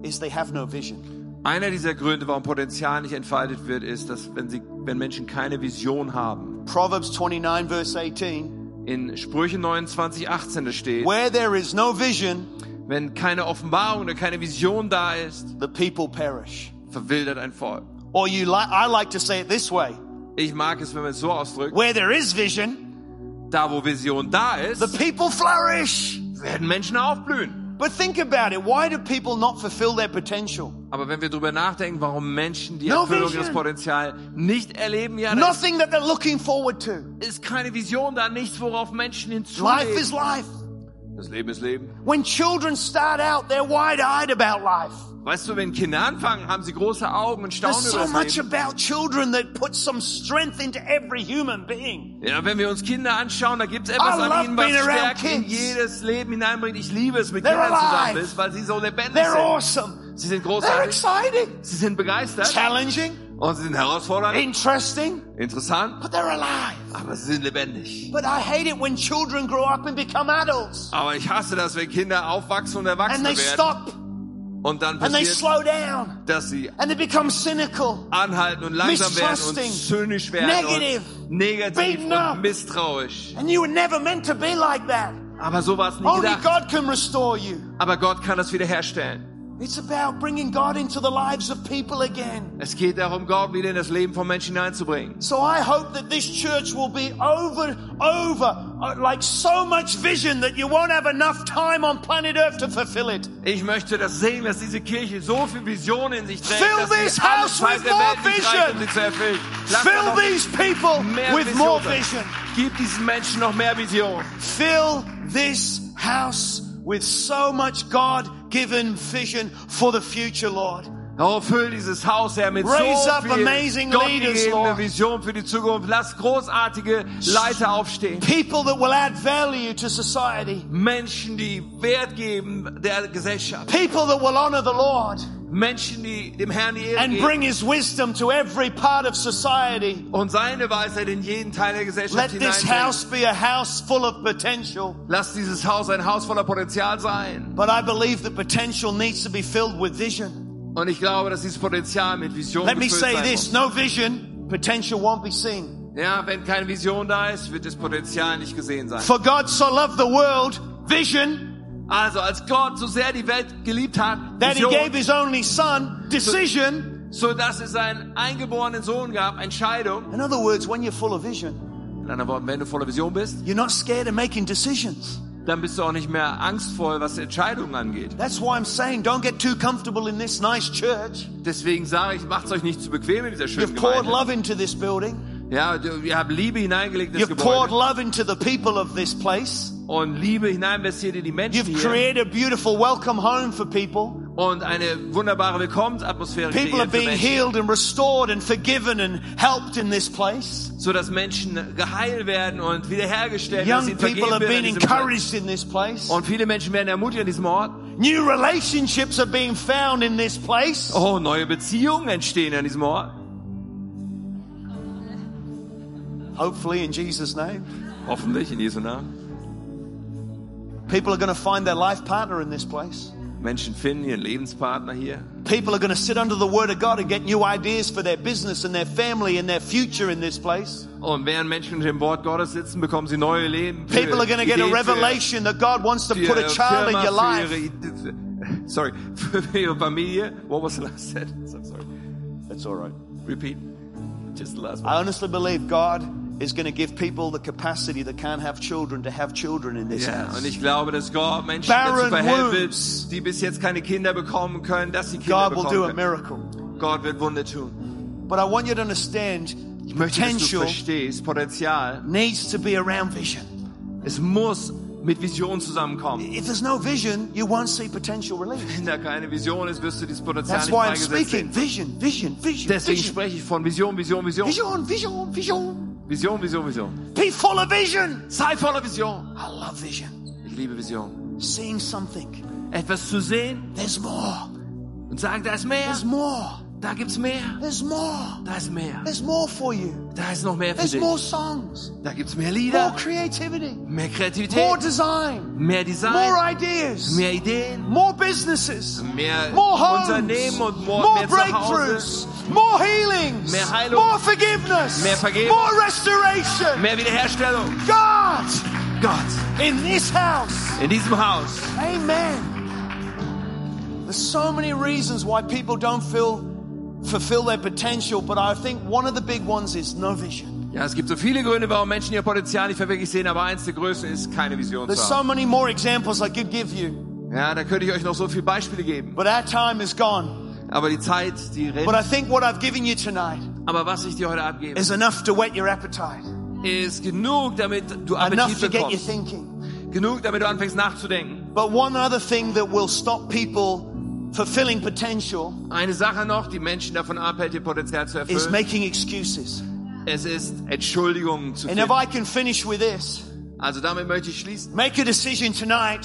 Speaker 2: is they have no vision.
Speaker 1: Einer dieser Gründe, warum Potenzial nicht entfaltet wird, ist, dass wenn, sie, wenn Menschen keine Vision haben.
Speaker 2: Proverbs 29 verse 18,
Speaker 1: In Sprüche 29, 18 da steht,
Speaker 2: where there is no vision,
Speaker 1: wenn keine Offenbarung oder keine Vision da ist,
Speaker 2: the people perish.
Speaker 1: verwildert ein Volk.
Speaker 2: Or you like, I like to say it this way,
Speaker 1: Ich mag es, wenn man es so ausdrückt.
Speaker 2: where there is vision,
Speaker 1: Da, wo Vision da ist,
Speaker 2: the people flourish.
Speaker 1: werden Menschen aufblühen.
Speaker 2: But think about it. Why do people not fulfill their potential?
Speaker 1: Aber wenn wir darüber nachdenken, warum Menschen die
Speaker 2: No
Speaker 1: Erfüllung ihres Potenzials nicht erleben, ja,
Speaker 2: Nothing that they're looking forward to.
Speaker 1: ist keine Vision da, nichts, worauf Menschen
Speaker 2: Life is
Speaker 1: hinzuleben.
Speaker 2: life.
Speaker 1: Das Leben ist Leben.
Speaker 2: When children start out, they're wide-eyed about life.
Speaker 1: Weißt du, wenn Kinder anfangen, haben sie große Augen und staunen
Speaker 2: There's
Speaker 1: über
Speaker 2: so
Speaker 1: das
Speaker 2: much
Speaker 1: Leben.
Speaker 2: about children that puts some strength into every human being.
Speaker 1: Ja, wenn wir uns Kinder anschauen, da gibt es etwas
Speaker 2: I
Speaker 1: an ihnen, was Stärke in jedes Leben hineinbringt. Ich liebe es, mit
Speaker 2: They're
Speaker 1: Kindern zusammen bist, weil sie so lebendig
Speaker 2: They're
Speaker 1: sind.
Speaker 2: awesome.
Speaker 1: Sie sind
Speaker 2: They're
Speaker 1: großartig,
Speaker 2: exciting.
Speaker 1: sie sind begeistert
Speaker 2: Challenging.
Speaker 1: Und sie sind herausfordernd,
Speaker 2: Interesting.
Speaker 1: interessant,
Speaker 2: But they're alive.
Speaker 1: aber sie sind lebendig.
Speaker 2: But I hate it when children grow up and become adults.
Speaker 1: Aber ich hasse das, wenn Kinder aufwachsen und erwachsen
Speaker 2: And they
Speaker 1: werden
Speaker 2: stop
Speaker 1: und dann
Speaker 2: and they
Speaker 1: passiert,
Speaker 2: slow down
Speaker 1: dass sie
Speaker 2: and they become cynical.
Speaker 1: anhalten und langsam werden und zynisch werden
Speaker 2: negative,
Speaker 1: und negativ und misstrauisch.
Speaker 2: And you were never meant to be like that.
Speaker 1: Aber so war es nie
Speaker 2: Only
Speaker 1: gedacht.
Speaker 2: God can restore you.
Speaker 1: Aber Gott kann das wiederherstellen.
Speaker 2: It's about bringing God into the lives of people again.
Speaker 1: Es geht darum, Gott wieder in das Leben von Menschen hineinzubringen.
Speaker 2: So I hope that this church will be over, over, uh, like so much vision that you won't have enough time on planet Earth to fulfill it.
Speaker 1: Ich möchte das sehen, dass diese Kirche so viel Vision in sich trägt,
Speaker 2: Fill
Speaker 1: dass
Speaker 2: this house with more
Speaker 1: nicht reicht,
Speaker 2: vision.
Speaker 1: um sie zu erfüllen. Lass
Speaker 2: Fill these people with
Speaker 1: Vision
Speaker 2: more vision.
Speaker 1: Gib diesen Menschen noch mehr Vision.
Speaker 2: Fill this house with so much God given vision for the future, Lord.
Speaker 1: Oh, füll dieses Haus, Herr, mit
Speaker 2: Raise
Speaker 1: so
Speaker 2: up
Speaker 1: viel
Speaker 2: amazing leaders,
Speaker 1: gottgegebene
Speaker 2: Lord.
Speaker 1: Vision für die Zukunft. Lass großartige Leiter aufstehen.
Speaker 2: People that will add value to society.
Speaker 1: Menschen, die Wert geben der Gesellschaft.
Speaker 2: People that will honor the Lord
Speaker 1: Menschen, die dem Herrn die Ehre
Speaker 2: and
Speaker 1: geben
Speaker 2: bring His wisdom to every part of society.
Speaker 1: und seine Weisheit in jeden Teil der Gesellschaft
Speaker 2: Let this house be a house full of potential.
Speaker 1: Lass dieses Haus ein Haus voller Potenzial sein.
Speaker 2: But I believe that potential needs to be filled with vision.
Speaker 1: Und ich glaube, dass dieses Potenzial mit Vision
Speaker 2: Let me say this
Speaker 1: muss.
Speaker 2: no vision, potential won't be seen.
Speaker 1: Ja, wenn keine Vision da ist, wird das Potenzial nicht gesehen sein.
Speaker 2: For God so loved the world, vision,
Speaker 1: Also, als Gott so sehr die Welt geliebt hat,
Speaker 2: that He gave His only Son, decision.
Speaker 1: so dass es einen eingeborenen Sohn gab, Entscheidung.
Speaker 2: In other words, when you're full of vision,
Speaker 1: In anderen Worten, wenn du voller Vision bist,
Speaker 2: you're not scared of making decisions.
Speaker 1: dann bist du auch nicht mehr angstvoll, was Entscheidungen angeht.
Speaker 2: That's why I'm saying don't get too comfortable in this nice church.
Speaker 1: Deswegen sage ich, macht's euch nicht zu bequem in dieser schönen
Speaker 2: You've poured
Speaker 1: Gemeinde.
Speaker 2: love into this building.
Speaker 1: Ja, ihr habt Liebe hineingelegt in das
Speaker 2: You've poured
Speaker 1: Gebäude
Speaker 2: love into the people of this place.
Speaker 1: und Liebe hineininvestiert in die Menschen
Speaker 2: You've
Speaker 1: hier
Speaker 2: created a beautiful welcome home for people.
Speaker 1: und eine wunderbare Willkommensatmosphäre
Speaker 2: People are being healed and restored and forgiven and helped in this place.
Speaker 1: so dass Menschen geheilt werden und wiederhergestellt, dass
Speaker 2: Young
Speaker 1: ihnen
Speaker 2: people are being encouraged in this place.
Speaker 1: Und viele Menschen werden ermutigt an diesem Ort.
Speaker 2: New relationships are being found in this place.
Speaker 1: Oh, neue Beziehungen entstehen an diesem Ort.
Speaker 2: Hopefully in Jesus' name.
Speaker 1: Hoffentlich in Jesu Namen.
Speaker 2: People are going to find their life partner in this place.
Speaker 1: Menschen finden ihren Lebenspartner hier.
Speaker 2: People are going to sit under the word of God and get new ideas for their business and their family and their future in this place.
Speaker 1: Oh, und während Menschen unter dem Wort Gottes sitzen, bekommen sie neue Leben.
Speaker 2: People are going to get a revelation that God wants to put a child in your life.
Speaker 1: Sorry, für ihre Familie. What was the last sentence? I'm sorry.
Speaker 2: That's all right.
Speaker 1: Repeat. Just the last one.
Speaker 2: I honestly believe God is going to give people the capacity that can't have children to have children in this
Speaker 1: Ja,
Speaker 2: house.
Speaker 1: und ich glaube, dass Gott Menschen
Speaker 2: Barren
Speaker 1: dazu verhelfen die bis jetzt keine Kinder bekommen können, dass sie Kinder
Speaker 2: God will do a miracle.
Speaker 1: Gott wird Wunder tun.
Speaker 2: But I want you to understand
Speaker 1: Ich möchte,
Speaker 2: potential
Speaker 1: verstehst, Potenzial,
Speaker 2: needs to be around vision.
Speaker 1: es muss mit Vision zusammenkommen.
Speaker 2: If there's no vision, you won't see potential release.
Speaker 1: Wenn da keine Vision ist, wirst du dieses Potenzial
Speaker 2: That's
Speaker 1: nicht
Speaker 2: why I'm speaking. Vision, vision, vision.
Speaker 1: Deswegen
Speaker 2: vision.
Speaker 1: spreche ich von Vision, Vision, Vision.
Speaker 2: Vision, vision, vision.
Speaker 1: Vision, Vision, Vision.
Speaker 2: Be full of vision.
Speaker 1: Sei voller Vision.
Speaker 2: I love vision.
Speaker 1: Ich liebe Vision.
Speaker 2: Seeing something.
Speaker 1: Etwas zu sehen
Speaker 2: There's more.
Speaker 1: und sagen, da ist mehr.
Speaker 2: There's more.
Speaker 1: Da gibt's mehr.
Speaker 2: There's more.
Speaker 1: Da ist mehr.
Speaker 2: There's more for you.
Speaker 1: Da ist noch mehr für
Speaker 2: There's
Speaker 1: dich.
Speaker 2: more songs.
Speaker 1: Da gibt's mehr
Speaker 2: More creativity.
Speaker 1: mehr
Speaker 2: More design.
Speaker 1: mehr
Speaker 2: More ideas.
Speaker 1: mehr Ideen,
Speaker 2: More businesses.
Speaker 1: mehr
Speaker 2: More homes.
Speaker 1: Unternehmen und more,
Speaker 2: More
Speaker 1: mehr
Speaker 2: breakthroughs. More healings.
Speaker 1: Mehr Heilung.
Speaker 2: More forgiveness.
Speaker 1: Mehr Vergebung.
Speaker 2: More restoration.
Speaker 1: mehr Wiederherstellung.
Speaker 2: God
Speaker 1: Gott,
Speaker 2: in this house.
Speaker 1: in diesem Haus.
Speaker 2: Amen. There's so many reasons why people don't feel fulfill their potential, but I think one of the big ones is no vision.
Speaker 1: Ja, es gibt so viele Gründe, warum Menschen ihr Potenzial nicht verwirklich sehen, aber eins der größten ist, keine Vision
Speaker 2: There's
Speaker 1: zu
Speaker 2: so
Speaker 1: haben.
Speaker 2: many more examples I could give you,
Speaker 1: Ja, da könnte ich euch noch so viele Beispiele geben.
Speaker 2: but our time is gone.
Speaker 1: Aber die Zeit, die
Speaker 2: But
Speaker 1: rennt.
Speaker 2: I think what I've given you tonight
Speaker 1: Aber was ich dir heute abgebe,
Speaker 2: is enough to whet your appetite,
Speaker 1: ist genug, damit du
Speaker 2: enough
Speaker 1: Appetit
Speaker 2: to get you
Speaker 1: bekommst.
Speaker 2: thinking.
Speaker 1: Genug, damit du anfängst nachzudenken.
Speaker 2: But one other thing that will stop people fulfilling potential
Speaker 1: Eine Sache noch, die Menschen davon abhält, ihr Potenzial zu
Speaker 2: is
Speaker 1: erfüllen.
Speaker 2: making excuses.
Speaker 1: Es ist Entschuldigungen zu
Speaker 2: And if
Speaker 1: finden.
Speaker 2: I can finish with this,
Speaker 1: Also damit möchte ich schließen.
Speaker 2: make a decision tonight.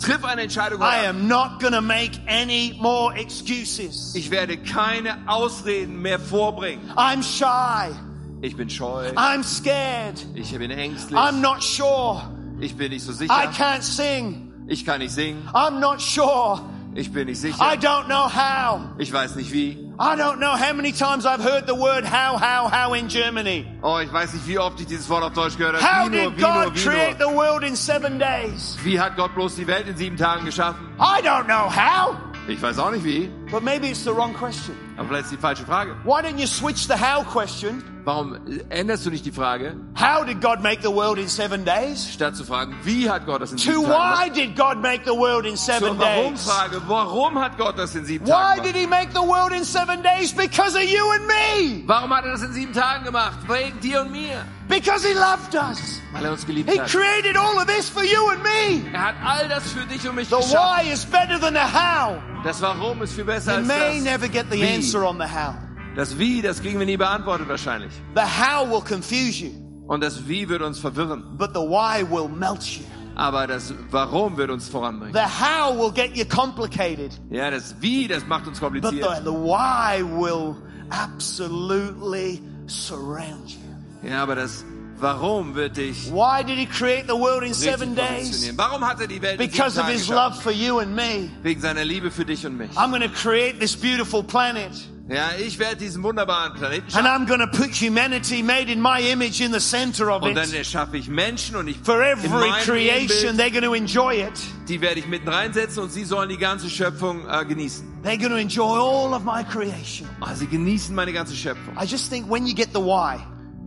Speaker 1: Triff eine Entscheidung
Speaker 2: I
Speaker 1: heute.
Speaker 2: am not going to make any more excuses.
Speaker 1: Ich werde keine Ausreden mehr vorbringen.
Speaker 2: I'm shy.
Speaker 1: Ich bin scheu.
Speaker 2: I'm scared.
Speaker 1: Ich bin ängstlich.
Speaker 2: I'm not sure.
Speaker 1: Ich bin nicht so
Speaker 2: I
Speaker 1: sicher.
Speaker 2: can't sing.
Speaker 1: Ich kann nicht singen.
Speaker 2: I'm not sure.
Speaker 1: Ich bin nicht
Speaker 2: I don't know how.
Speaker 1: Ich weiß nicht wie.
Speaker 2: I don't know how many times I've heard the word how, how, how in Germany.
Speaker 1: Oh, ich weiß nicht, wie oft ich dieses Wort auf Deutsch gehört
Speaker 2: How
Speaker 1: habe. Wie nur,
Speaker 2: did
Speaker 1: wie
Speaker 2: God
Speaker 1: wie
Speaker 2: create the world in seven days?
Speaker 1: Wie hat Gott bloß die Welt in sieben Tagen geschaffen?
Speaker 2: I don't know how.
Speaker 1: Ich weiß auch nicht wie.
Speaker 2: But maybe it's the wrong question.
Speaker 1: Aber vielleicht ist die falsche Frage.
Speaker 2: Why don't you switch the how question?
Speaker 1: Warum änderst du nicht die Frage,
Speaker 2: How did God make the world in seven days?
Speaker 1: statt zu fragen, wie hat Gott das in
Speaker 2: To
Speaker 1: sieben Tagen gemacht?
Speaker 2: why did God make the world in
Speaker 1: Zur
Speaker 2: seven days?
Speaker 1: Warum-Frage, warum hat Gott das in sieben
Speaker 2: Why
Speaker 1: Tagen
Speaker 2: did
Speaker 1: gemacht?
Speaker 2: he make the world in seven days? Because of you and me.
Speaker 1: Warum hat er das in sieben Tagen gemacht? Wegen dir und mir.
Speaker 2: Because he loved us.
Speaker 1: Weil er uns geliebt
Speaker 2: He
Speaker 1: hat.
Speaker 2: created all of this for you and me.
Speaker 1: Er hat all das für dich und mich
Speaker 2: The
Speaker 1: geschaffen.
Speaker 2: why is better than the how.
Speaker 1: Das Warum ist viel besser als
Speaker 2: may
Speaker 1: das.
Speaker 2: never get the
Speaker 1: Wie.
Speaker 2: Answer on the how.
Speaker 1: Das Wie, das kriegen wir nie beantwortet wahrscheinlich.
Speaker 2: The how will confuse you,
Speaker 1: Und das Wie wird uns verwirren.
Speaker 2: but the why will melt you.
Speaker 1: Aber das Warum wird uns voranbringen.
Speaker 2: The how will get you complicated,
Speaker 1: Ja, das Wie, das macht uns
Speaker 2: but the,
Speaker 1: kompliziert.
Speaker 2: the why will absolutely surround you.
Speaker 1: Ja, aber das Warum wird dich
Speaker 2: Why did he create the world in seven days?
Speaker 1: Warum hat er die Welt
Speaker 2: Because of his love for you and me.
Speaker 1: Wegen seiner Liebe für dich und mich.
Speaker 2: I'm going to create this beautiful planet.
Speaker 1: Ja, ich werde diesen wunderbaren Planeten
Speaker 2: And
Speaker 1: schaffen.
Speaker 2: I'm going to put humanity made in my image in the center of
Speaker 1: Und dann
Speaker 2: it.
Speaker 1: erschaffe ich Menschen und ich
Speaker 2: For every creation,
Speaker 1: Ebenbild,
Speaker 2: they're going to enjoy it.
Speaker 1: die werde ich mitten reinsetzen und sie sollen die ganze Schöpfung äh, genießen.
Speaker 2: They're going to enjoy all of my creation.
Speaker 1: Ah, sie genießen meine ganze Schöpfung.
Speaker 2: I just think when you get the why,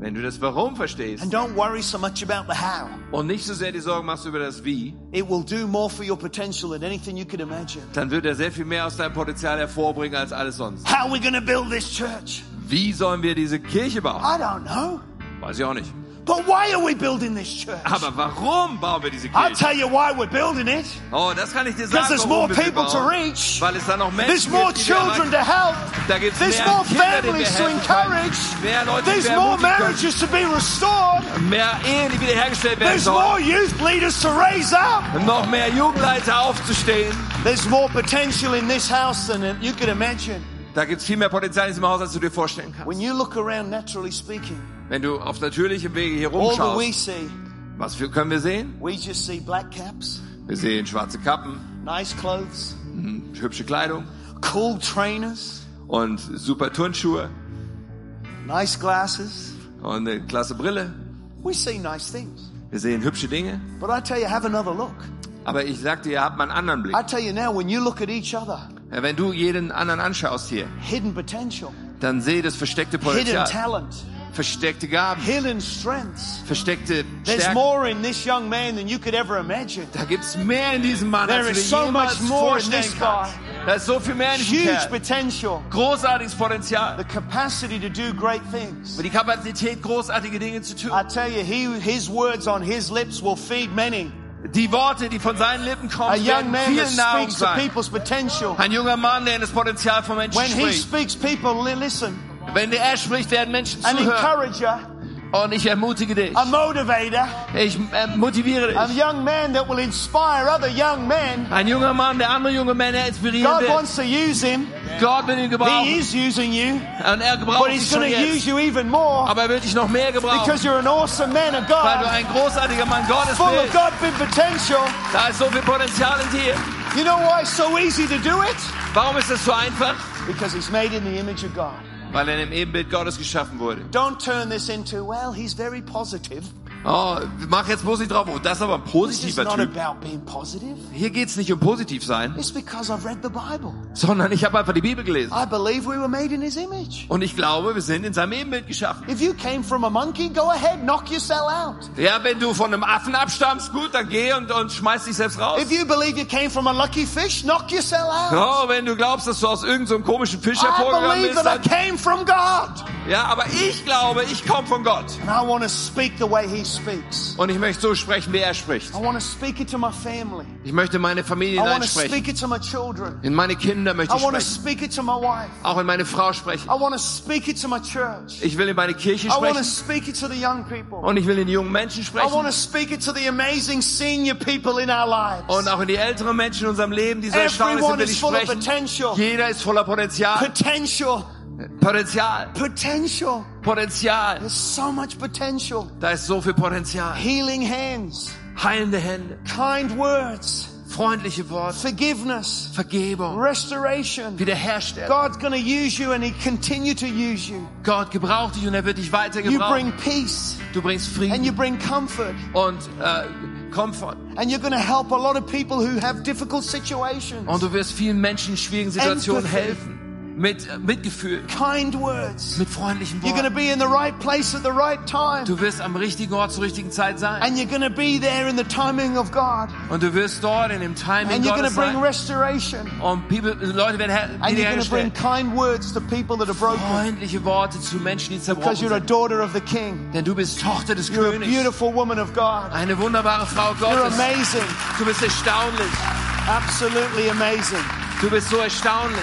Speaker 1: Wenn du das Warum verstehst
Speaker 2: and don't worry so much about the how,
Speaker 1: und nicht so sehr die Sorgen machst über das Wie,
Speaker 2: it will do more for your potential than anything you could imagine.
Speaker 1: dann wird er sehr viel mehr aus deinem Potenzial hervorbringen als alles sonst.
Speaker 2: How are we going to build this church?
Speaker 1: Wie sollen wir diese Kirche bauen?
Speaker 2: I don't know.
Speaker 1: Weiß ich auch nicht.
Speaker 2: But why are we building this church?
Speaker 1: Aber warum bauen wir diese
Speaker 2: I'll tell you why we're building it.
Speaker 1: Oh, das kann ich dir
Speaker 2: Because
Speaker 1: sagen,
Speaker 2: there's more people to reach.
Speaker 1: Weil es da noch
Speaker 2: There's more
Speaker 1: gibt,
Speaker 2: children to help.
Speaker 1: Da gibt's
Speaker 2: There's
Speaker 1: mehr
Speaker 2: more
Speaker 1: Kinder,
Speaker 2: families to encourage.
Speaker 1: Mehr Leute,
Speaker 2: There's more marriages to be restored.
Speaker 1: Mehr Ehen, die wiederhergestellt werden
Speaker 2: There's more youth leaders to raise up.
Speaker 1: Noch mehr Jugendleiter aufzustehen.
Speaker 2: There's more potential in this house than you could imagine.
Speaker 1: Da gibt's viel mehr Potenzial in diesem Haus, als du dir vorstellen kannst.
Speaker 2: When you look around, naturally speaking,
Speaker 1: Wenn du auf natürlichem Wege hier rumschaust,
Speaker 2: see,
Speaker 1: was für, können wir sehen?
Speaker 2: we just see black caps,
Speaker 1: Wir sehen schwarze Kappen,
Speaker 2: nice clothes,
Speaker 1: hm, hübsche Kleidung
Speaker 2: cool trainers,
Speaker 1: und super Turnschuhe
Speaker 2: nice glasses.
Speaker 1: und eine klasse Brille.
Speaker 2: We see nice things.
Speaker 1: Wir sehen hübsche Dinge.
Speaker 2: But I tell you, have another look.
Speaker 1: Aber ich sag dir, ihr habt mal einen anderen Blick.
Speaker 2: I tell you now, when you look at each other,
Speaker 1: Wenn du jeden anderen anschaust hier,
Speaker 2: hidden potential,
Speaker 1: dann sehe das versteckte
Speaker 2: hidden
Speaker 1: Potenzial,
Speaker 2: talent,
Speaker 1: versteckte Gaben,
Speaker 2: hidden strengths.
Speaker 1: versteckte
Speaker 2: There's
Speaker 1: Stärken.
Speaker 2: more in this young man than you could ever imagine.
Speaker 1: Da gibt's mehr in diesem Mann,
Speaker 2: There
Speaker 1: als du dir
Speaker 2: so
Speaker 1: jemals
Speaker 2: much more in
Speaker 1: vorstellen
Speaker 2: this
Speaker 1: kannst. Da ist so viel mehr in diesem
Speaker 2: Huge
Speaker 1: Kerl.
Speaker 2: potential,
Speaker 1: Großartiges Potenzial.
Speaker 2: the capacity to do great things.
Speaker 1: Aber die Kapazität, großartige Dinge zu tun.
Speaker 2: I tell you, he, his words on his lips will feed many.
Speaker 1: Die Worte, die von seinen Lippen kommen, werden vielen Nahrung sein. Ein junger Mann, der in das Potenzial von Menschen
Speaker 2: When he
Speaker 1: spricht.
Speaker 2: speaks, people.
Speaker 1: Wenn er spricht, werden Menschen zuhören. Und ich ermutige dich.
Speaker 2: a motivator,
Speaker 1: Ich äh, motiviere
Speaker 2: a young man that will inspire other young men.
Speaker 1: Ein junger Mann, der andere junge Männer inspirieren
Speaker 2: God
Speaker 1: will.
Speaker 2: wants to use him.
Speaker 1: Gott will ihn
Speaker 2: He is using you,
Speaker 1: Und er
Speaker 2: but
Speaker 1: gebraucht dich
Speaker 2: he's
Speaker 1: schon
Speaker 2: going to
Speaker 1: jetzt.
Speaker 2: use you even more
Speaker 1: Aber er will dich noch mehr gebrauchen.
Speaker 2: because you're an awesome man of God.
Speaker 1: Weil du
Speaker 2: God,
Speaker 1: ein großartiger Mann Gottes
Speaker 2: full of. God-big potential.
Speaker 1: Da ist so viel Potenzial in dir.
Speaker 2: You know why it's so easy to do it?
Speaker 1: Warum ist das so einfach?
Speaker 2: Because he's made in the image of God.
Speaker 1: Weil er im Ebenbild Gottes geschaffen wurde.
Speaker 2: Don't turn this into, well, he's very positive.
Speaker 1: Oh, mach jetzt bloß nicht drauf. Oh, das ist aber ein positiver Typ. Hier geht's nicht um positiv sein,
Speaker 2: It's because I've read the Bible.
Speaker 1: sondern ich habe einfach die Bibel gelesen.
Speaker 2: I believe we were made in his image.
Speaker 1: Und ich glaube, wir sind in seinem Ebenbild geschaffen. Ja, wenn du von einem Affen abstammst, gut, dann geh und, und schmeiß dich selbst raus.
Speaker 2: If you believe you came from a lucky fish, knock yourself out.
Speaker 1: Oh, wenn du glaubst, dass du aus irgendeinem so komischen Fisch
Speaker 2: I
Speaker 1: hervorgegangen
Speaker 2: believe
Speaker 1: bist,
Speaker 2: that I
Speaker 1: dann,
Speaker 2: came from God.
Speaker 1: Ja, aber ich glaube, ich komme von Gott.
Speaker 2: And I want to speak the way he speaks.
Speaker 1: Und ich möchte so sprechen, wie er spricht.
Speaker 2: I want to speak it to my family.
Speaker 1: Ich möchte in meine Familie
Speaker 2: I want to
Speaker 1: hineinsprechen.
Speaker 2: speak it to my children.
Speaker 1: In meine Kinder möchte
Speaker 2: I
Speaker 1: ich
Speaker 2: want to
Speaker 1: sprechen.
Speaker 2: speak it to my wife.
Speaker 1: Auch in meine Frau sprechen.
Speaker 2: I want to speak it to my church.
Speaker 1: Ich will in meine Kirche
Speaker 2: I want to
Speaker 1: sprechen.
Speaker 2: speak it to the young people.
Speaker 1: Und ich will in die jungen Menschen
Speaker 2: I want
Speaker 1: sprechen.
Speaker 2: to speak it to the amazing senior people in our lives.
Speaker 1: Und auch in die älteren Menschen in unserem Leben, die so erstaunlich sind,
Speaker 2: Everyone
Speaker 1: will
Speaker 2: is
Speaker 1: ich
Speaker 2: full of
Speaker 1: sprechen. Jeder ist voller Potenzial.
Speaker 2: Potential.
Speaker 1: Potenzial.
Speaker 2: Potential.
Speaker 1: Potenzial.
Speaker 2: There's so much potential.
Speaker 1: Da ist so viel Potenzial.
Speaker 2: Healing hands.
Speaker 1: Heilende Hände.
Speaker 2: Kind words.
Speaker 1: Freundliche Worte.
Speaker 2: Forgiveness.
Speaker 1: Vergebung.
Speaker 2: Restoration.
Speaker 1: Wiederherstellung.
Speaker 2: God's to use you and He continue to use you.
Speaker 1: Gott gebraucht dich und er wird dich weiter
Speaker 2: You
Speaker 1: gebrauchen.
Speaker 2: bring peace
Speaker 1: Du bringst
Speaker 2: and
Speaker 1: Frieden
Speaker 2: you bring comfort
Speaker 1: und äh, Komfort.
Speaker 2: and you're going to help a lot of people who have difficult situations.
Speaker 1: Und du wirst vielen Menschen in schwierigen Situationen
Speaker 2: Empathy.
Speaker 1: helfen. Mit äh, Mitgefühl.
Speaker 2: Kind words.
Speaker 1: Mit freundlichen
Speaker 2: You're going to
Speaker 1: Worten.
Speaker 2: be in the right place at the right time.
Speaker 1: Du wirst am richtigen Ort zur richtigen Zeit sein.
Speaker 2: And you're going to be there in the timing of God.
Speaker 1: Und du wirst dort in dem Timing
Speaker 2: And you're going
Speaker 1: Gottes
Speaker 2: to bring
Speaker 1: sein.
Speaker 2: restoration.
Speaker 1: Und people, Leute werden her-
Speaker 2: And you're going to bring
Speaker 1: wiederhergestellt.
Speaker 2: kind words to people that are broken.
Speaker 1: Freundliche Worte zu Menschen, die
Speaker 2: Because
Speaker 1: zerbrochen
Speaker 2: you're a
Speaker 1: sind.
Speaker 2: daughter of the King.
Speaker 1: Denn du bist Tochter des
Speaker 2: You're a
Speaker 1: Königs.
Speaker 2: beautiful woman of God.
Speaker 1: Eine wunderbare Frau
Speaker 2: You're
Speaker 1: Gottes.
Speaker 2: amazing.
Speaker 1: Du bist erstaunlich.
Speaker 2: Absolutely amazing.
Speaker 1: Du bist so erstaunlich.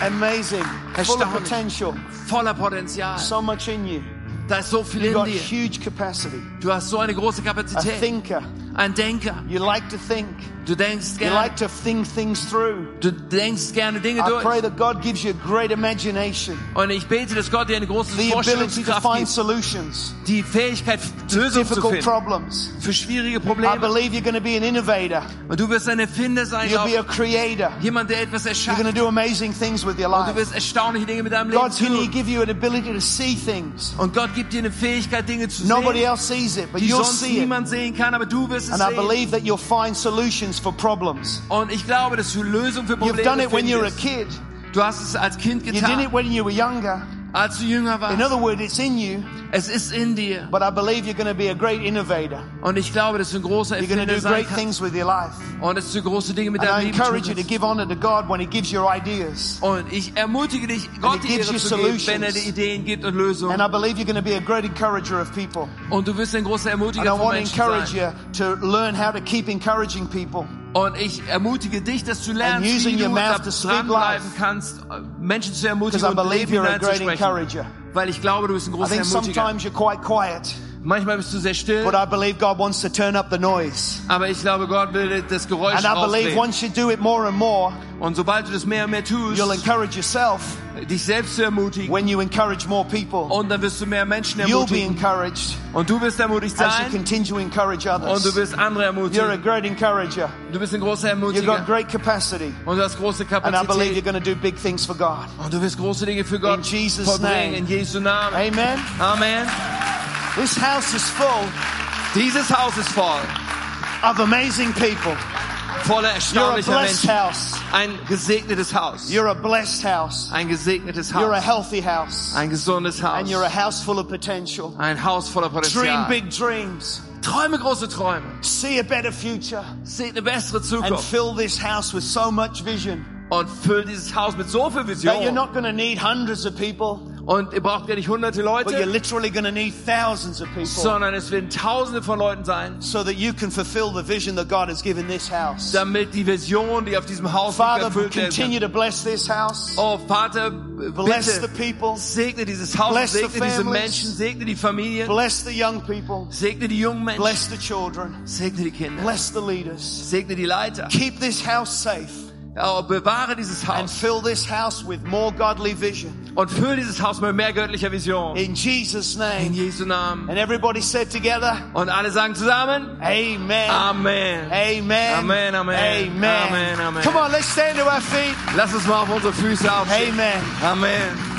Speaker 2: Amazing. Full of
Speaker 1: Erstaunlich.
Speaker 2: potential.
Speaker 1: Voller Potenzial.
Speaker 2: So much in you.
Speaker 1: Da ist so viel
Speaker 2: You've
Speaker 1: in dir.
Speaker 2: huge capacity.
Speaker 1: Du hast so eine große
Speaker 2: A
Speaker 1: Kapazität.
Speaker 2: thinker.
Speaker 1: Ein Denker.
Speaker 2: You like to think.
Speaker 1: Du denkst
Speaker 2: You
Speaker 1: gerne.
Speaker 2: like to think things through.
Speaker 1: Du denkst gerne Dinge
Speaker 2: I pray
Speaker 1: durch.
Speaker 2: that God gives you a great imagination.
Speaker 1: Und ich bete, dass Gott dir eine große
Speaker 2: The ability to
Speaker 1: Vorstellungskraft
Speaker 2: find
Speaker 1: gibt.
Speaker 2: solutions.
Speaker 1: Die Fähigkeit, Lösungen zu finden.
Speaker 2: problems.
Speaker 1: Für schwierige
Speaker 2: I
Speaker 1: Probleme.
Speaker 2: believe you're going to be an innovator.
Speaker 1: Und du wirst ein Erfinder sein.
Speaker 2: You'll be a creator.
Speaker 1: jemand, der etwas
Speaker 2: You're
Speaker 1: erschafft.
Speaker 2: going to do amazing things with your
Speaker 1: Und du
Speaker 2: life.
Speaker 1: wirst erstaunliche Dinge mit deinem Leben
Speaker 2: God's going to
Speaker 1: tun.
Speaker 2: give you an ability to see things.
Speaker 1: Und Gott gibt dir eine Fähigkeit, Dinge zu
Speaker 2: Nobody
Speaker 1: sehen,
Speaker 2: else sees it, but
Speaker 1: die
Speaker 2: you'll
Speaker 1: sonst
Speaker 2: see it.
Speaker 1: niemand sehen kann, aber du wirst
Speaker 2: And I believe that you'll find solutions for problems.
Speaker 1: Und ich glaube, dass du Lösungen für
Speaker 2: You've done it when you were a kid.
Speaker 1: Du hast es als Kind
Speaker 2: You did
Speaker 1: getan,
Speaker 2: it when you were younger.
Speaker 1: Als du jünger
Speaker 2: In other words, it's in you,
Speaker 1: Es ist in dir.
Speaker 2: but I believe you're going to be a great innovator.
Speaker 1: Und ich glaube, dass du ein großer
Speaker 2: You're going to do great things with your life.
Speaker 1: Und dass du große Dinge mit
Speaker 2: And
Speaker 1: deinem
Speaker 2: I
Speaker 1: Leben
Speaker 2: encourage you to give honor to God when He gives you ideas.
Speaker 1: Und ich ermutige dich, Gott die
Speaker 2: gives
Speaker 1: Ehre
Speaker 2: you
Speaker 1: zu geben, wenn er dir Ideen gibt und Lösungen.
Speaker 2: And I believe you're going to be a great encourager of people.
Speaker 1: Und du wirst ein großer
Speaker 2: And I
Speaker 1: von
Speaker 2: want to encourage
Speaker 1: sein.
Speaker 2: you to learn how to keep encouraging people.
Speaker 1: Und ich ermutige dich, dass du lernst, wie du dranbleiben kannst, Menschen zu ermutigen und Leben hineinzusprechen. Weil ich glaube, du bist ein großer Ermutiger.
Speaker 2: Sometimes you're quite quiet.
Speaker 1: Manchmal bist du sehr still,
Speaker 2: but I believe God wants to turn up the noise.
Speaker 1: aber ich glaube, Gott will das Geräusch
Speaker 2: And I believe once you do it more and more,
Speaker 1: Und sobald du das mehr und mehr tust,
Speaker 2: you'll encourage yourself
Speaker 1: dich selbst zu ermutigen,
Speaker 2: when you encourage more people.
Speaker 1: und dann wirst du mehr Menschen
Speaker 2: You'll be encouraged
Speaker 1: Und du wirst ermutigt
Speaker 2: as you continue to encourage
Speaker 1: und du
Speaker 2: others.
Speaker 1: wirst andere
Speaker 2: You're a great encourager.
Speaker 1: Du bist ein großer
Speaker 2: You've got great capacity.
Speaker 1: Und du hast große
Speaker 2: And I believe you're going to do big things for God.
Speaker 1: Und du wirst große Dinge für Gott
Speaker 2: In Jesus' name.
Speaker 1: In Jesu Namen.
Speaker 2: Amen.
Speaker 1: Amen.
Speaker 2: This house is full
Speaker 1: Dieses Haus ist voll.
Speaker 2: of amazing people.
Speaker 1: Voller erstaunlicher
Speaker 2: You're a blessed
Speaker 1: Menschen.
Speaker 2: house.
Speaker 1: Ein gesegnetes Haus.
Speaker 2: You're a blessed house.
Speaker 1: Ein gesegnetes Haus.
Speaker 2: You're a healthy house.
Speaker 1: Ein gesundes Haus.
Speaker 2: And you're a house full of potential.
Speaker 1: Ein Haus voller Potenzial.
Speaker 2: Dream big dreams.
Speaker 1: Träume große Träume.
Speaker 2: See a better future.
Speaker 1: Seht eine bessere Zukunft.
Speaker 2: And fill this house with so much vision
Speaker 1: Und füllt dieses Haus mit so viel Vision.
Speaker 2: that you're not going to need hundreds of people,
Speaker 1: Und ihr braucht gar nicht hunderte
Speaker 2: but you're
Speaker 1: Leute,
Speaker 2: literally going to need thousands of people
Speaker 1: sondern es werden tausende von Leuten sein,
Speaker 2: so that you can fulfill the vision that God has given this house.
Speaker 1: damit die Vision, die auf diesem Haus
Speaker 2: Father,
Speaker 1: erfüllt werden
Speaker 2: continue to bless this house.
Speaker 1: Oh Vater,
Speaker 2: Bless the people.
Speaker 1: segne dieses Haus,
Speaker 2: Bless the
Speaker 1: segne diese
Speaker 2: families.
Speaker 1: Menschen, segne die Familien,
Speaker 2: Bless the young people.
Speaker 1: segne die jungen Menschen,
Speaker 2: Bless the children.
Speaker 1: segne die Kinder,
Speaker 2: Bless the leaders.
Speaker 1: segne die Leiter.
Speaker 2: Keep this house safe
Speaker 1: bewahre dieses
Speaker 2: and
Speaker 1: Haus
Speaker 2: fill this house with more godly vision.
Speaker 1: und fülle dieses Haus mit mehr göttlicher Vision.
Speaker 2: In Jesus'
Speaker 1: In
Speaker 2: name.
Speaker 1: Jesu Namen.
Speaker 2: And everybody said together,
Speaker 1: Und alle sagen zusammen,
Speaker 2: Amen.
Speaker 1: Amen.
Speaker 2: Amen.
Speaker 1: Amen, amen.
Speaker 2: Amen.
Speaker 1: Amen, amen.
Speaker 2: Come on, let's stand to our feet.
Speaker 1: Lass uns mal auf unsere Füße aufstehen.
Speaker 2: Amen.
Speaker 1: Amen.